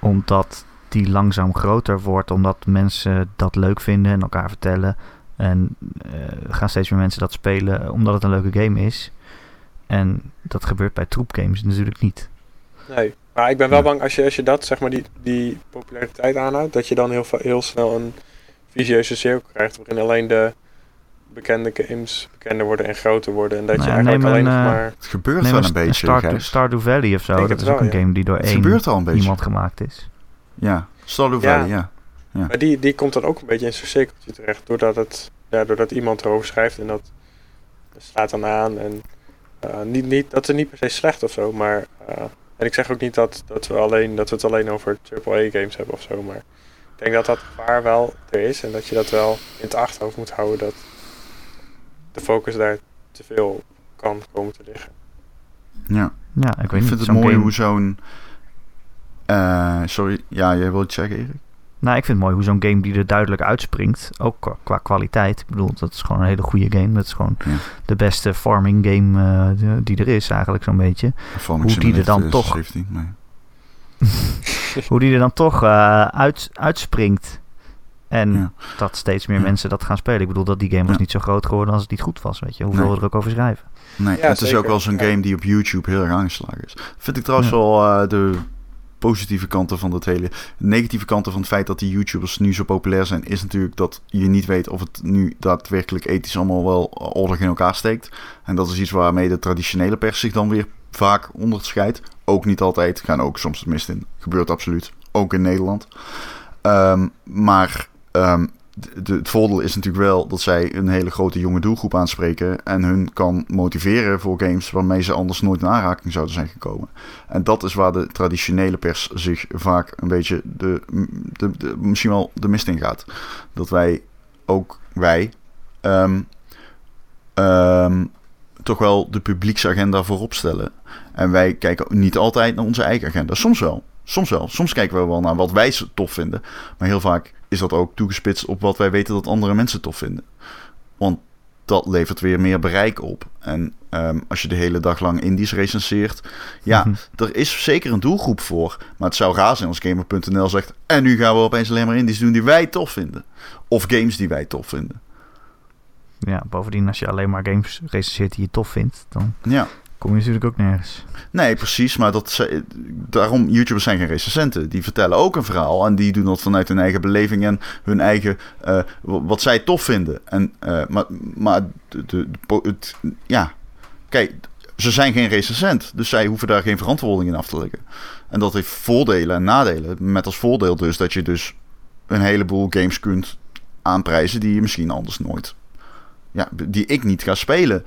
Omdat die langzaam groter wordt. Omdat mensen dat leuk vinden en elkaar vertellen. En eh, gaan steeds meer mensen dat spelen omdat het een leuke game is. En dat gebeurt bij troepgames natuurlijk niet. Nee, maar ik ben wel Ja. bang als je, als je dat, zeg maar, die, die populariteit aanhoudt, dat je dan heel, heel snel een visieuze cirkel krijgt waarin alleen de bekende games bekender worden en groter worden. En dat Nou, je eigenlijk alleen een, nog eh, maar... Het gebeurt wel een een beetje, Stardew. Stardew Valley of zo. Dat is ook wel, een ja. game die door Het één al een iemand gemaakt is. Ja, Stardew Ja. Valley, ja. Maar die, die komt dan ook een beetje in zo'n cirkeltje terecht, doordat, het, ja, doordat iemand erover schrijft en dat slaat dan aan. En, eh, niet, niet, dat is niet per se slecht of zo, maar... eh, en ik zeg ook niet dat, dat, we alleen, dat we het alleen over AAA-games hebben of zo, maar... Ik denk dat dat gevaar wel er is en dat je dat wel in het achterhoofd moet houden dat de focus daar te veel kan komen te liggen. ja. Ja, ik weet Ik niet. vind het mooi game- hoe zo'n... eh, sorry, ja, jij wilt zeggen, Erik? Nou, ik vind het mooi hoe zo'n game die er duidelijk uitspringt, ook qua, qua kwaliteit. Ik bedoel, dat is gewoon een hele goede game. Dat is gewoon Ja. de beste farming game eh, die- er is eigenlijk zo'n beetje. Farming Hoe die er dan toch- 17, nee. hoe die er dan toch eh, uit, uitspringt. En Ja. dat steeds meer Ja. mensen dat gaan spelen. Ik bedoel, dat die game was Ja. niet zo groot geworden als het niet goed was. Weet je, hoeveel Nee. we er ook over schrijven. Nee, Ja, het is ook wel zo'n Ja. game die op YouTube heel erg aangeslagen is. Vind ik trouwens Ja. wel eh, de positieve kanten van dat hele... Negatieve kanten van het feit dat die YouTubers nu zo populair zijn... is natuurlijk dat je niet weet of het nu daadwerkelijk ethisch allemaal wel ordig in elkaar steekt. En dat is iets waarmee de traditionele pers zich dan weer vaak onderscheidt. Ook niet altijd, gaan ook soms het mist in. Gebeurt absoluut, ook in Nederland. Ehm, maar ehm, de, het voordeel is natuurlijk wel dat zij een hele grote jonge doelgroep aanspreken en hun kan motiveren voor games waarmee ze anders nooit in aanraking zouden zijn gekomen. En dat is waar de traditionele pers zich vaak een beetje de, de, de- misschien wel de mist in gaat. Dat wij, ook wij, ehm, ehm, toch wel de publieksagenda voorop stellen. En wij kijken niet altijd naar onze eigen agenda. Soms wel. Soms wel. Soms kijken we wel naar wat wij tof vinden. Maar heel vaak is dat ook toegespitst op wat wij weten dat andere mensen tof vinden. Want dat levert weer meer bereik op. En ehm, als je de hele dag lang indies recenseert. Ja, Mhm. er is zeker een doelgroep voor. Maar het zou raar zijn als Gamer.nl zegt. En nu gaan we opeens alleen maar indies doen die wij tof vinden. Of games die wij tof vinden. Ja, bovendien, als je alleen maar games recenseert die je tof vindt, dan Ja. Kom je natuurlijk ook nergens. Nee, precies. Maar dat, daarom, YouTubers zijn geen recensenten. Die vertellen ook een verhaal. En die doen dat vanuit hun eigen beleving en hun eigen... eh, wat zij tof vinden. En, eh, maar maar de, het, ja, kijk, ze zijn geen recensent. Dus zij hoeven daar geen verantwoording in af te leggen. En dat heeft voordelen en nadelen. Met als voordeel dus dat je dus een heleboel games kunt aanprijzen... die je misschien anders nooit... Ja, die ik niet ga spelen.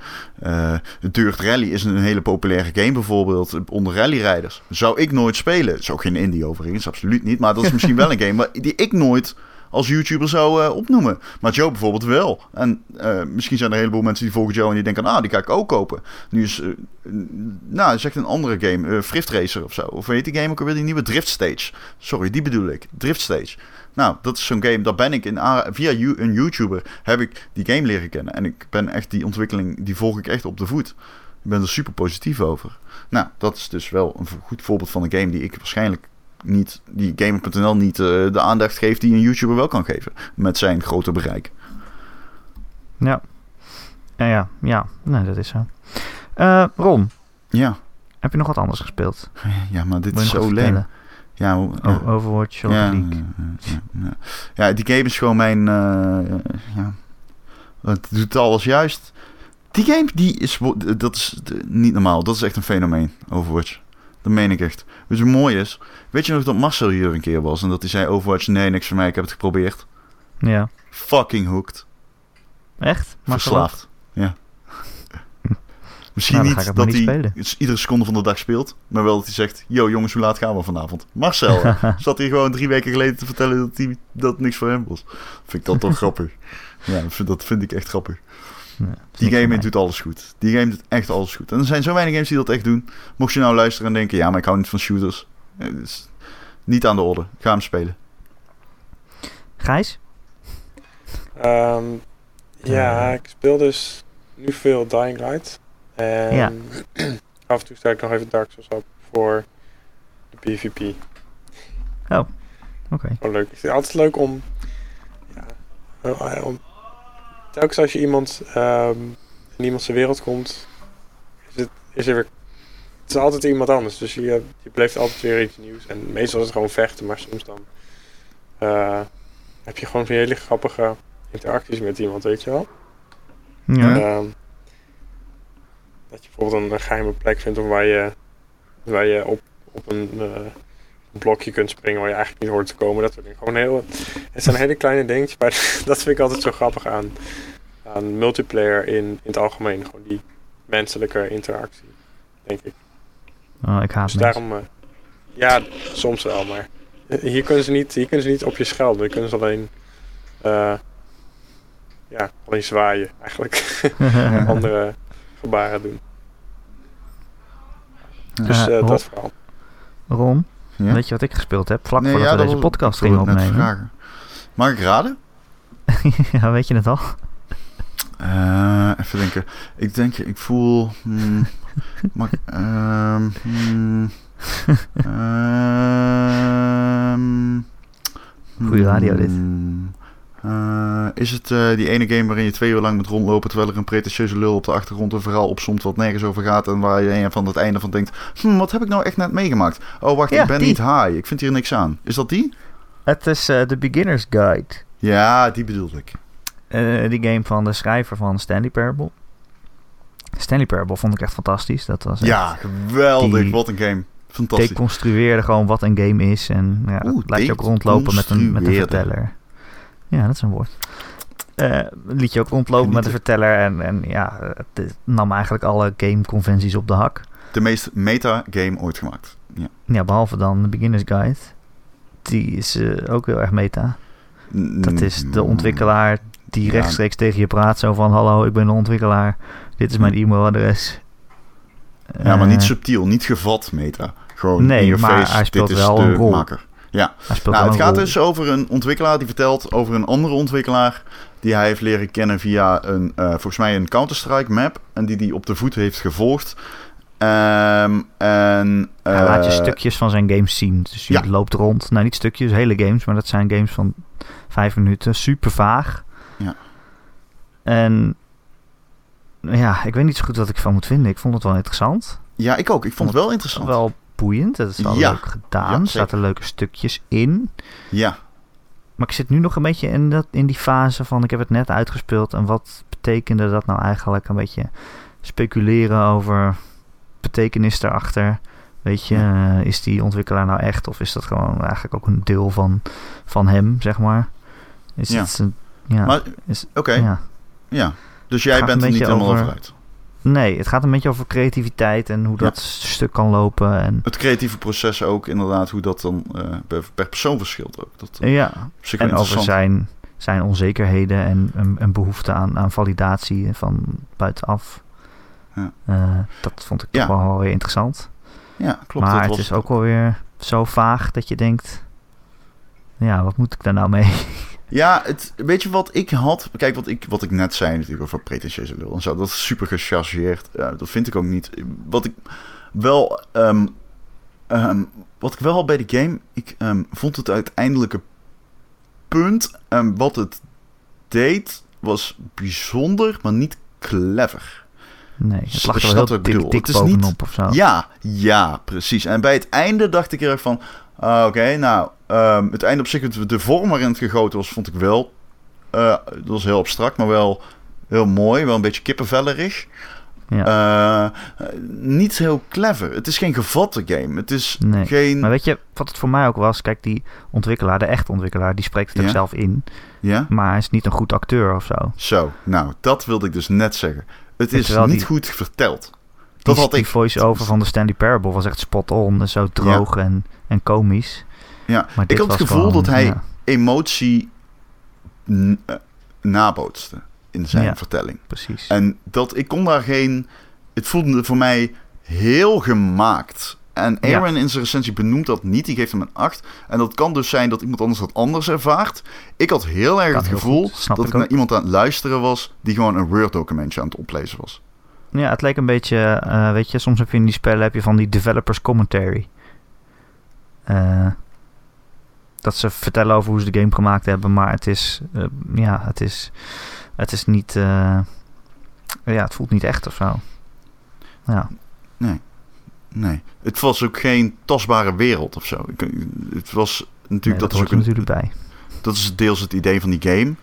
Dirt Rally is een hele populaire game bijvoorbeeld onder rallyrijders. Zou ik nooit spelen. Is ook geen indie overigens, absoluut niet. Maar dat is misschien wel een game waar- die ik nooit als YouTuber zou eh, opnoemen. Maar Joe bijvoorbeeld wel. En eh, misschien zijn er een heleboel mensen die volgen Joe en die denken... ah, die ga ik ook kopen. Nu is... eh, nou, is echt een andere game. Frift Racer of zo. Of weet die game ook alweer? Die nieuwe Drift Stage. Sorry, die bedoel ik. Drift Stage. Nou, dat is zo'n game, daar ben ik in, via een YouTuber heb ik die game leren kennen. En ik ben echt die ontwikkeling, die volg ik echt op de voet. Ik ben er super positief over. Nou, dat is dus wel een goed voorbeeld van een game die ik waarschijnlijk niet, die Gamer.nl niet eh, de aandacht geeft die een YouTuber wel kan geven. Met zijn grote bereik. Ja. Ja, ja, ja. Nee, dat is zo. Eh, Ron, Ja, Heb je nog wat anders gespeeld? Ja, maar dit Wil is zo vertellen? Ja, hoe- ja. O- Overwatch of ja, League? ja, die game is gewoon mijn... eh, ja, het doet alles juist. Die game, die is... Dat is eh, niet normaal. Dat is echt een fenomeen, Overwatch. Dat meen ik echt. Wat mooi is? Weet je nog dat Marcel hier een keer was en dat hij zei Overwatch, nee, niks voor mij, ik heb het geprobeerd. Ja. Fucking hooked. Echt? Maar Verslaafd. Misschien Nou, niet dat hij iedere seconde van de dag speelt, maar wel dat hij zegt: Yo jongens, hoe laat gaan we vanavond? Marcel hè, zat hier gewoon drie weken geleden te vertellen dat, hij, dat niks voor hem was. Vind ik dat toch grappig? Ja, dat vind, dat vind ik echt grappig. Ja, Die game doet doet alles goed. Die game doet echt alles goed. En er zijn zo weinig games die dat echt doen. Mocht je nou luisteren en denken: Ja, maar ik hou niet van shooters. Eh, Het is niet aan de orde. Ga hem spelen. Gijs? Ehm, ja, Eh. ik speel dus nu veel Dying Light. En Ja. af en toe sta ik nog even Dark Souls op voor de PvP. Oké. Gewoon leuk. Ik vind het altijd leuk om... Ja, eh, om telkens als je iemand ehm, in iemand zijn wereld komt, is, het, is er weer... Het is altijd iemand anders, dus je, je beleeft altijd weer iets nieuws. En meestal is het gewoon vechten, maar soms dan eh, heb je gewoon weer hele grappige interacties met iemand, weet je wel? Ja. Ehm, dat je bijvoorbeeld een, geheime plek vindt waar je, waar je op, op een, eh, blokje kunt springen waar je eigenlijk niet hoort te komen. Dat soort dingen. Gewoon heel, het zijn hele kleine dingetjes, maar dat vind ik altijd zo grappig aan, aan multiplayer in, in het algemeen. Gewoon die menselijke interactie, denk ik. Oh, ik haat Dus daarom, eh, ja, soms wel, maar hier kunnen ze niet, hier kunnen ze niet op je schelden. Hier kunnen ze alleen, eh, ja, alleen zwaaien eigenlijk. Andere gebaren doen. Dus eh, Rob. dat vooral. Ron, Ja? weet je wat ik gespeeld heb? Vlak Nee, voordat ja, we dat deze wil- podcast gingen opnemen. vragen. Mag ik raden? ja, weet je het al? Eh, even denken. Ik denk, ik voel. hmm, mag, ehm, hmm, ehm, Goeie radio, dit. hmm, eh, is het eh, die ene game waarin je twee uur lang moet rondlopen terwijl er een pretentieuze lul op de achtergrond een verhaal opsomt wat nergens over gaat en waar je van het einde van denkt, hm, wat heb ik nou echt net meegemaakt? Oh wacht, Ja, ik ben die. niet high, ik vind hier niks aan. Is dat die? Het is eh, de Beginner's Guide. Ja, die bedoelde ik. Eh, die game van de schrijver van Stanley Parable. Stanley Parable vond ik echt fantastisch. Dat was Ja, geweldig. Die- Wat een game. Fantastisch. deconstrueerde gewoon wat een game is. En ja, Oeh, laat je ook rondlopen met een, met een verteller. Ja, dat is een woord. Eh liet je ook rondlopen met Genieten. verteller. En, en ja, het nam eigenlijk alle gameconventies op de hak. De meest meta-game ooit gemaakt. Ja. Ja, behalve dan de Beginner's Guide. Die is eh, ook heel erg meta. Dat is de ontwikkelaar die Ja. rechtstreeks tegen je praat. Zo van, hallo, ik ben de ontwikkelaar. Dit is mijn e-mailadres. Ja, maar niet Eh, subtiel, niet gevat meta. Gewoon Nee, in maar face, hij speelt dit is wel de een rol. maker. Ja, nou, het gaat rol. dus over een ontwikkelaar die vertelt over een andere ontwikkelaar die hij heeft leren kennen via een, eh, volgens mij een Counter-Strike map en die die op de voet heeft gevolgd. Ehm, en, Hij laat je eh, stukjes van zijn games zien. Dus je ja. loopt rond. Nou, niet stukjes, hele games. Maar dat zijn games van vijf minuten. Super vaag. Ja. En ja, ik weet niet zo goed wat ik van moet vinden. Ik vond het wel interessant. Ja, ik ook. Ik vond het wel interessant. Wel boeiend. Het is wel Ja. leuk gedaan. Ja, er zaten leuke stukjes in. Ja, Maar ik zit nu nog een beetje in, dat, in die fase van... Ik heb het net uitgespeeld. En wat betekende dat nou eigenlijk? Een beetje speculeren over betekenis daarachter. Weet je, Ja. eh, is die ontwikkelaar nou echt? Of is dat gewoon eigenlijk ook een deel van, van hem, zeg maar? Is Ja. het een, ja, oké. Ja. ja. Dus jij gaat bent er niet helemaal over- over uit. Nee, het gaat een beetje over creativiteit en hoe Ja. dat stuk kan lopen. En, Het creatieve proces ook, inderdaad, hoe dat dan eh, per, per persoon verschilt ook. Dat eh, ja, en over zijn, zijn onzekerheden en een, een behoefte aan, aan validatie van buitenaf. Ja. Eh, dat vond ik Ja. toch wel weer interessant. Ja, klopt. maar het is ook wel weer zo vaag dat je denkt... Ja, wat moet ik daar nou mee? Ja, het, weet je wat ik had? Kijk, wat ik, wat ik net zei natuurlijk over pretentieuze lul en zo. Dat is super gechargeerd. Ja, dat vind ik ook niet. Wat ik wel... ehm, ehm, wat ik wel had bij de game... Ik ehm, vond het uiteindelijke punt... en wat het deed was bijzonder, maar niet clever. Nee, het lag er heel ik dik, is niet- bovenop of zo. Ja, ja, precies. En bij het einde dacht ik erg van... ah, Oké, nou, ehm, het einde op zich, de vorm waarin het gegoten was, vond ik wel... eh, dat was heel abstract, maar wel heel mooi. Wel een beetje kippenvellerig. Ja. Eh, niet heel clever. Het is geen gevatte game. Het is Nee, geen... Maar weet je wat het voor mij ook was? Kijk, die ontwikkelaar, de echte ontwikkelaar, die spreekt het ook zelf in. Ja? Maar hij is niet een goed acteur of zo. Zo, nou, dat wilde ik dus net zeggen. Het is niet die- goed verteld. Dat Die, had die ik. voice-over van de Stanley Parable was echt spot on. en Zo droog en, en komisch. Ja, Maar ik had het gevoel gewoon, dat hij ja. emotie eh, nabootste in zijn Ja. vertelling. Precies. En dat ik kon daar geen. Het voelde voor mij heel gemaakt. En Ja. Aaron in zijn recensie benoemt dat niet. Die geeft hem een 8. En dat kan dus zijn dat iemand anders dat anders ervaart. Ik had heel erg Kan het heel gevoel dat ik ik naar iemand aan het luisteren was. die gewoon een Word-documentje aan het oplezen was. Ja, het leek een beetje, eh, weet je, soms heb je in die spellen heb je van die developers commentary. Eh, dat ze vertellen over hoe ze de game gemaakt hebben, maar het is, eh, ja, het is, het is niet, ja, het voelt niet echt of zo. Ja, Nee. Het was ook geen tastbare wereld of zo. Ik, het was natuurlijk. nee, dat, dat is ook er een, natuurlijk bij. dat is deels het idee van die game.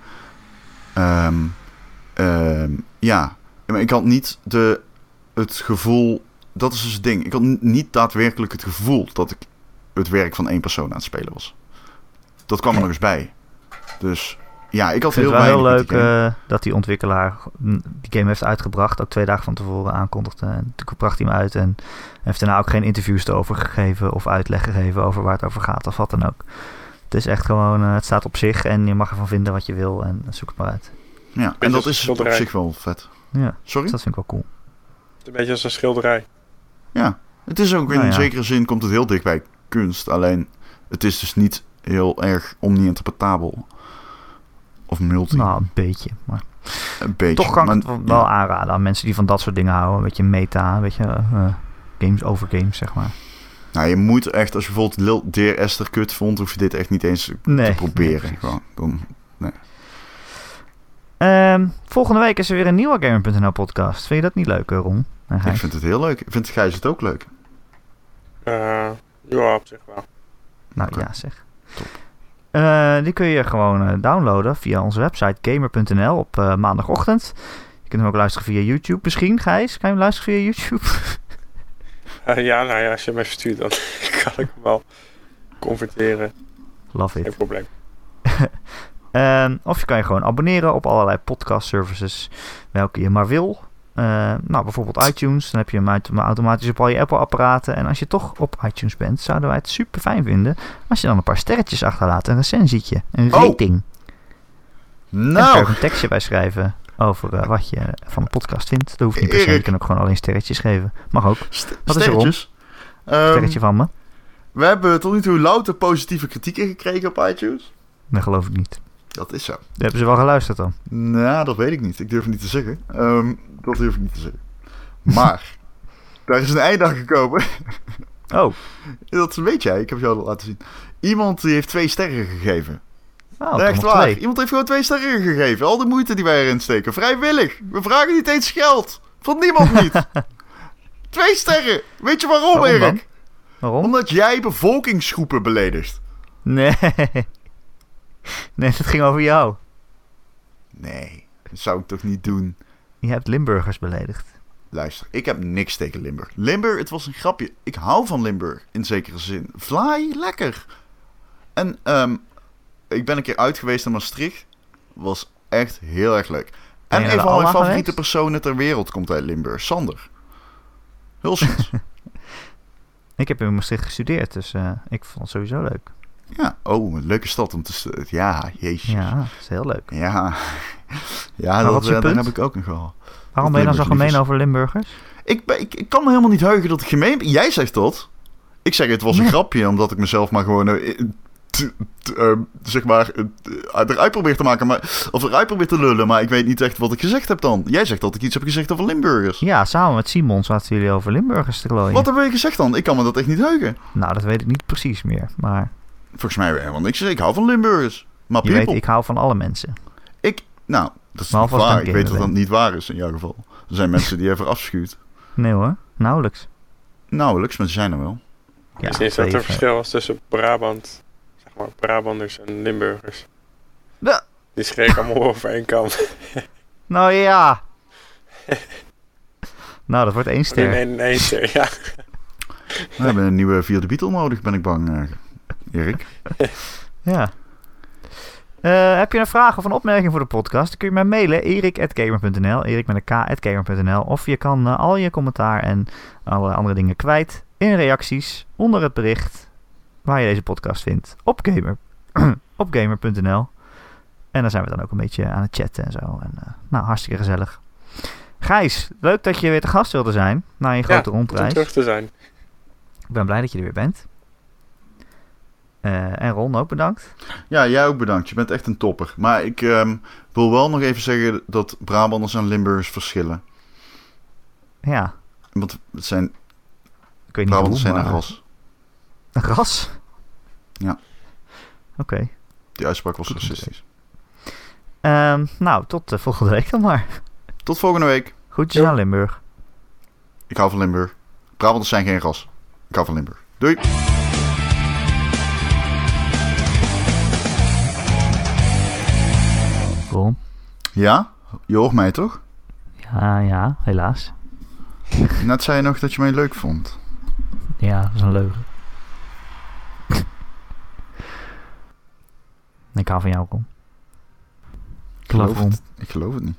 Ehm, ja, maar ik had niet de, het gevoel. Dat is dus het ding. Ik had niet daadwerkelijk het gevoel dat ik het werk van één persoon aan het spelen was. Dat kwam er nog eens bij. Dus ja, ik Ik had vind heel het wel heel leuk eh, dat die ontwikkelaar die game heeft uitgebracht. Ook twee dagen van tevoren aankondigde. En toen bracht hij hem uit en heeft daarna ook geen interviews erover gegeven. Of uitleg gegeven over waar het over gaat of wat dan ook. Het is echt gewoon, eh, het staat op zich en je mag ervan vinden wat je wil. En zoek het maar uit. ja, en dat is op zich wel vet. Ja, Sorry? dat vind ik wel cool. Het is een beetje als een schilderij. Ja, het is ook in Nou ja. zekere zin komt het heel dicht bij kunst. Alleen het is dus niet heel erg omni-interpretabel. Of multi. Nou, een beetje. Maar een beetje. toch kan ik het wel- ja. aanraden aan mensen die van dat soort dingen houden. Een beetje meta, weet je, eh, games over games, zeg maar. Nou, je moet echt, als je bijvoorbeeld Lil Dear Esther kut vond, hoef je dit echt niet eens Nee. te proberen. nee, gewoon. Dan, Ehm, volgende week is er weer een nieuwe Gamer.nl podcast. Vind je dat niet leuk, eh, Ron? Ik vind het heel leuk. Ik vind Gijs het ook leuk. Eh, ja, op zich wel. Nou ja, zeg. Eh, die kun je gewoon eh, downloaden via onze website gamer.nl op eh, maandagochtend. Je kunt hem ook luisteren via YouTube misschien, Gijs. Kan je hem luisteren via YouTube? Ja, nou ja, als je hem even stuurt, dan kan ik hem wel converteren. Love it. Geen probleem. Ehm, of je kan je gewoon abonneren op allerlei podcast services, welke je maar wil. Eh, nou, bijvoorbeeld iTunes. Dan heb je hem autom- automatisch op al je Apple-apparaten. En als je toch op iTunes bent, zouden wij het super fijn vinden als je dan een paar sterretjes achterlaat. Een recensietje, een Oh, rating. En je Nou, ook een tekstje bij schrijven over eh, wat je van de podcast vindt. Dat hoeft niet per se. Je kan ook gewoon alleen sterretjes geven. Mag ook. st- Wat is er, sterretjes. Ehm, Sterretje van me. we hebben tot nu toe louter positieve kritieken gekregen op iTunes. Dat geloof ik niet. Dat is zo. Hebben ze wel geluisterd dan. Nou, dat weet ik niet. Ik durf het niet te zeggen. Ehm, dat durf ik niet te zeggen. Maar, daar is een einde aan gekomen. Oh, Dat weet jij, ik heb jou dat laten zien. Iemand die heeft twee sterren gegeven. oh Echt waar. twee. Iemand heeft gewoon twee sterren gegeven. Al de moeite die wij erin steken. Vrijwillig. We vragen niet eens geld. Van niemand niet. twee sterren. Weet je waarom, Waarom dan? Erik? Waarom? Omdat jij bevolkingsgroepen beledigt. Nee. Nee, dat ging over jou. Nee, dat zou ik toch niet doen. Je hebt Limburgers beledigd. Luister, ik heb niks tegen Limburg. Limburg, het was een grapje. Ik hou van Limburg, in zekere zin. Vlaai, lekker. En ehm, ik ben een keer uit geweest naar Maastricht. Was echt heel erg leuk. En een van mijn favoriete geweest? personen ter wereld komt uit Limburg. Sander. Hulsens. Ik heb in Maastricht gestudeerd, dus eh, ik vond het sowieso leuk. Ja, oh, een leuke stad om te... Ja, jezus. Ja, dat is heel leuk. ja. ja wat dat, is je eh, dan punt? heb ik ook nog wel. Waarom ben je dan zo gemeen over Limburgers? Ik, ben- ik, ik kan me helemaal niet heugen dat ik gemeen ben. Jij zegt dat. Ik zeg het was een Ja. grapje, omdat ik mezelf maar gewoon... eh, t- t- eh, zeg maar, eh, eruit probeer te maken, maar, of eruit probeer te lullen, maar ik weet niet echt wat ik gezegd heb dan. Jij zegt dat ik iets heb gezegd over Limburgers. Ja, samen met Simon zaten jullie over Limburgers te glooien. Wat heb ik gezegd dan? Ik kan me dat echt niet heugen. Nou, dat weet ik niet precies meer. Maar Volgens mij helemaal niks. Ik hou van Limburgers. Maar je people, weet, ik hou van alle mensen. ik, nou, Dat is Behalve niet waar. Ik weet dat dat niet waar is in jouw geval. Er zijn mensen die even afschuwt. Nee hoor, nauwelijks. Nauwelijks, maar ze zijn er wel. Ja, is niet dat er verschil was tussen Brabant, zeg maar Brabanders en Limburgers. Ja. Die schreeuwen allemaal over één kam. Nou ja. nou, dat wordt één In ster. één één ster, ja. We hebben een nieuwe vierde Beatle nodig, ben ik bang, eh, Erik. Ja. Eh, heb je een vraag of een opmerking voor de podcast? Dan kun je mij mailen erik.gamer.nl, erik met een k.gamer.nl. Of je kan eh, al je commentaar en alle andere dingen kwijt in reacties onder het bericht waar je deze podcast vindt op, gamer, op gamer.nl. En dan zijn we dan ook een beetje aan het chatten en zo. En, eh, nou, hartstikke gezellig. Gijs, leuk dat je weer te gast wilde zijn na je grote om rondreis. terug te zijn. Ik ben blij dat je er weer bent. Eh, en Ron ook bedankt. Ja, jij ook bedankt. Je bent echt een topper. Maar ik ehm, wil wel nog even zeggen dat Brabanders en Limburgers verschillen. Ja, Want het zijn, ik weet niet Brabanders hoe, zijn een maar- ras. Een ras? Ja. Oké. Die uitspraak was Goed te racistisch. Ehm, nou, tot eh, volgende week dan maar. Tot volgende week. Groetjes aan Limburg. Ik hou van Limburg. Brabanders zijn geen ras. Ik hou van Limburg. Doei. Ja? Je hoort mij toch? Ja, ja, helaas. Net zei je nog dat je mij leuk vond. Ja, dat is een leugen. ik hou van jou, Ron. Ik geloof, het, ik geloof het niet.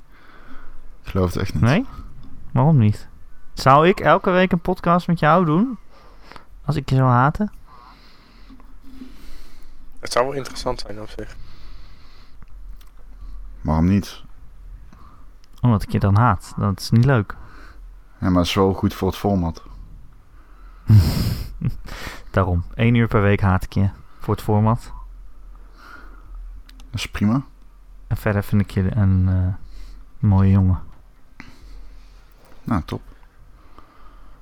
Ik geloof het echt niet. Nee? Waarom niet? Zou ik elke week een podcast met jou doen? Als ik je zou haten? Het zou wel interessant zijn op zich. Waarom niet? Omdat ik je dan haat. Dat is niet leuk. Ja, maar wel goed voor het format. Daarom. Eén uur per week haat ik je. Voor het format. Dat is prima. En verder vind ik je een eh, mooie jongen. Nou, top.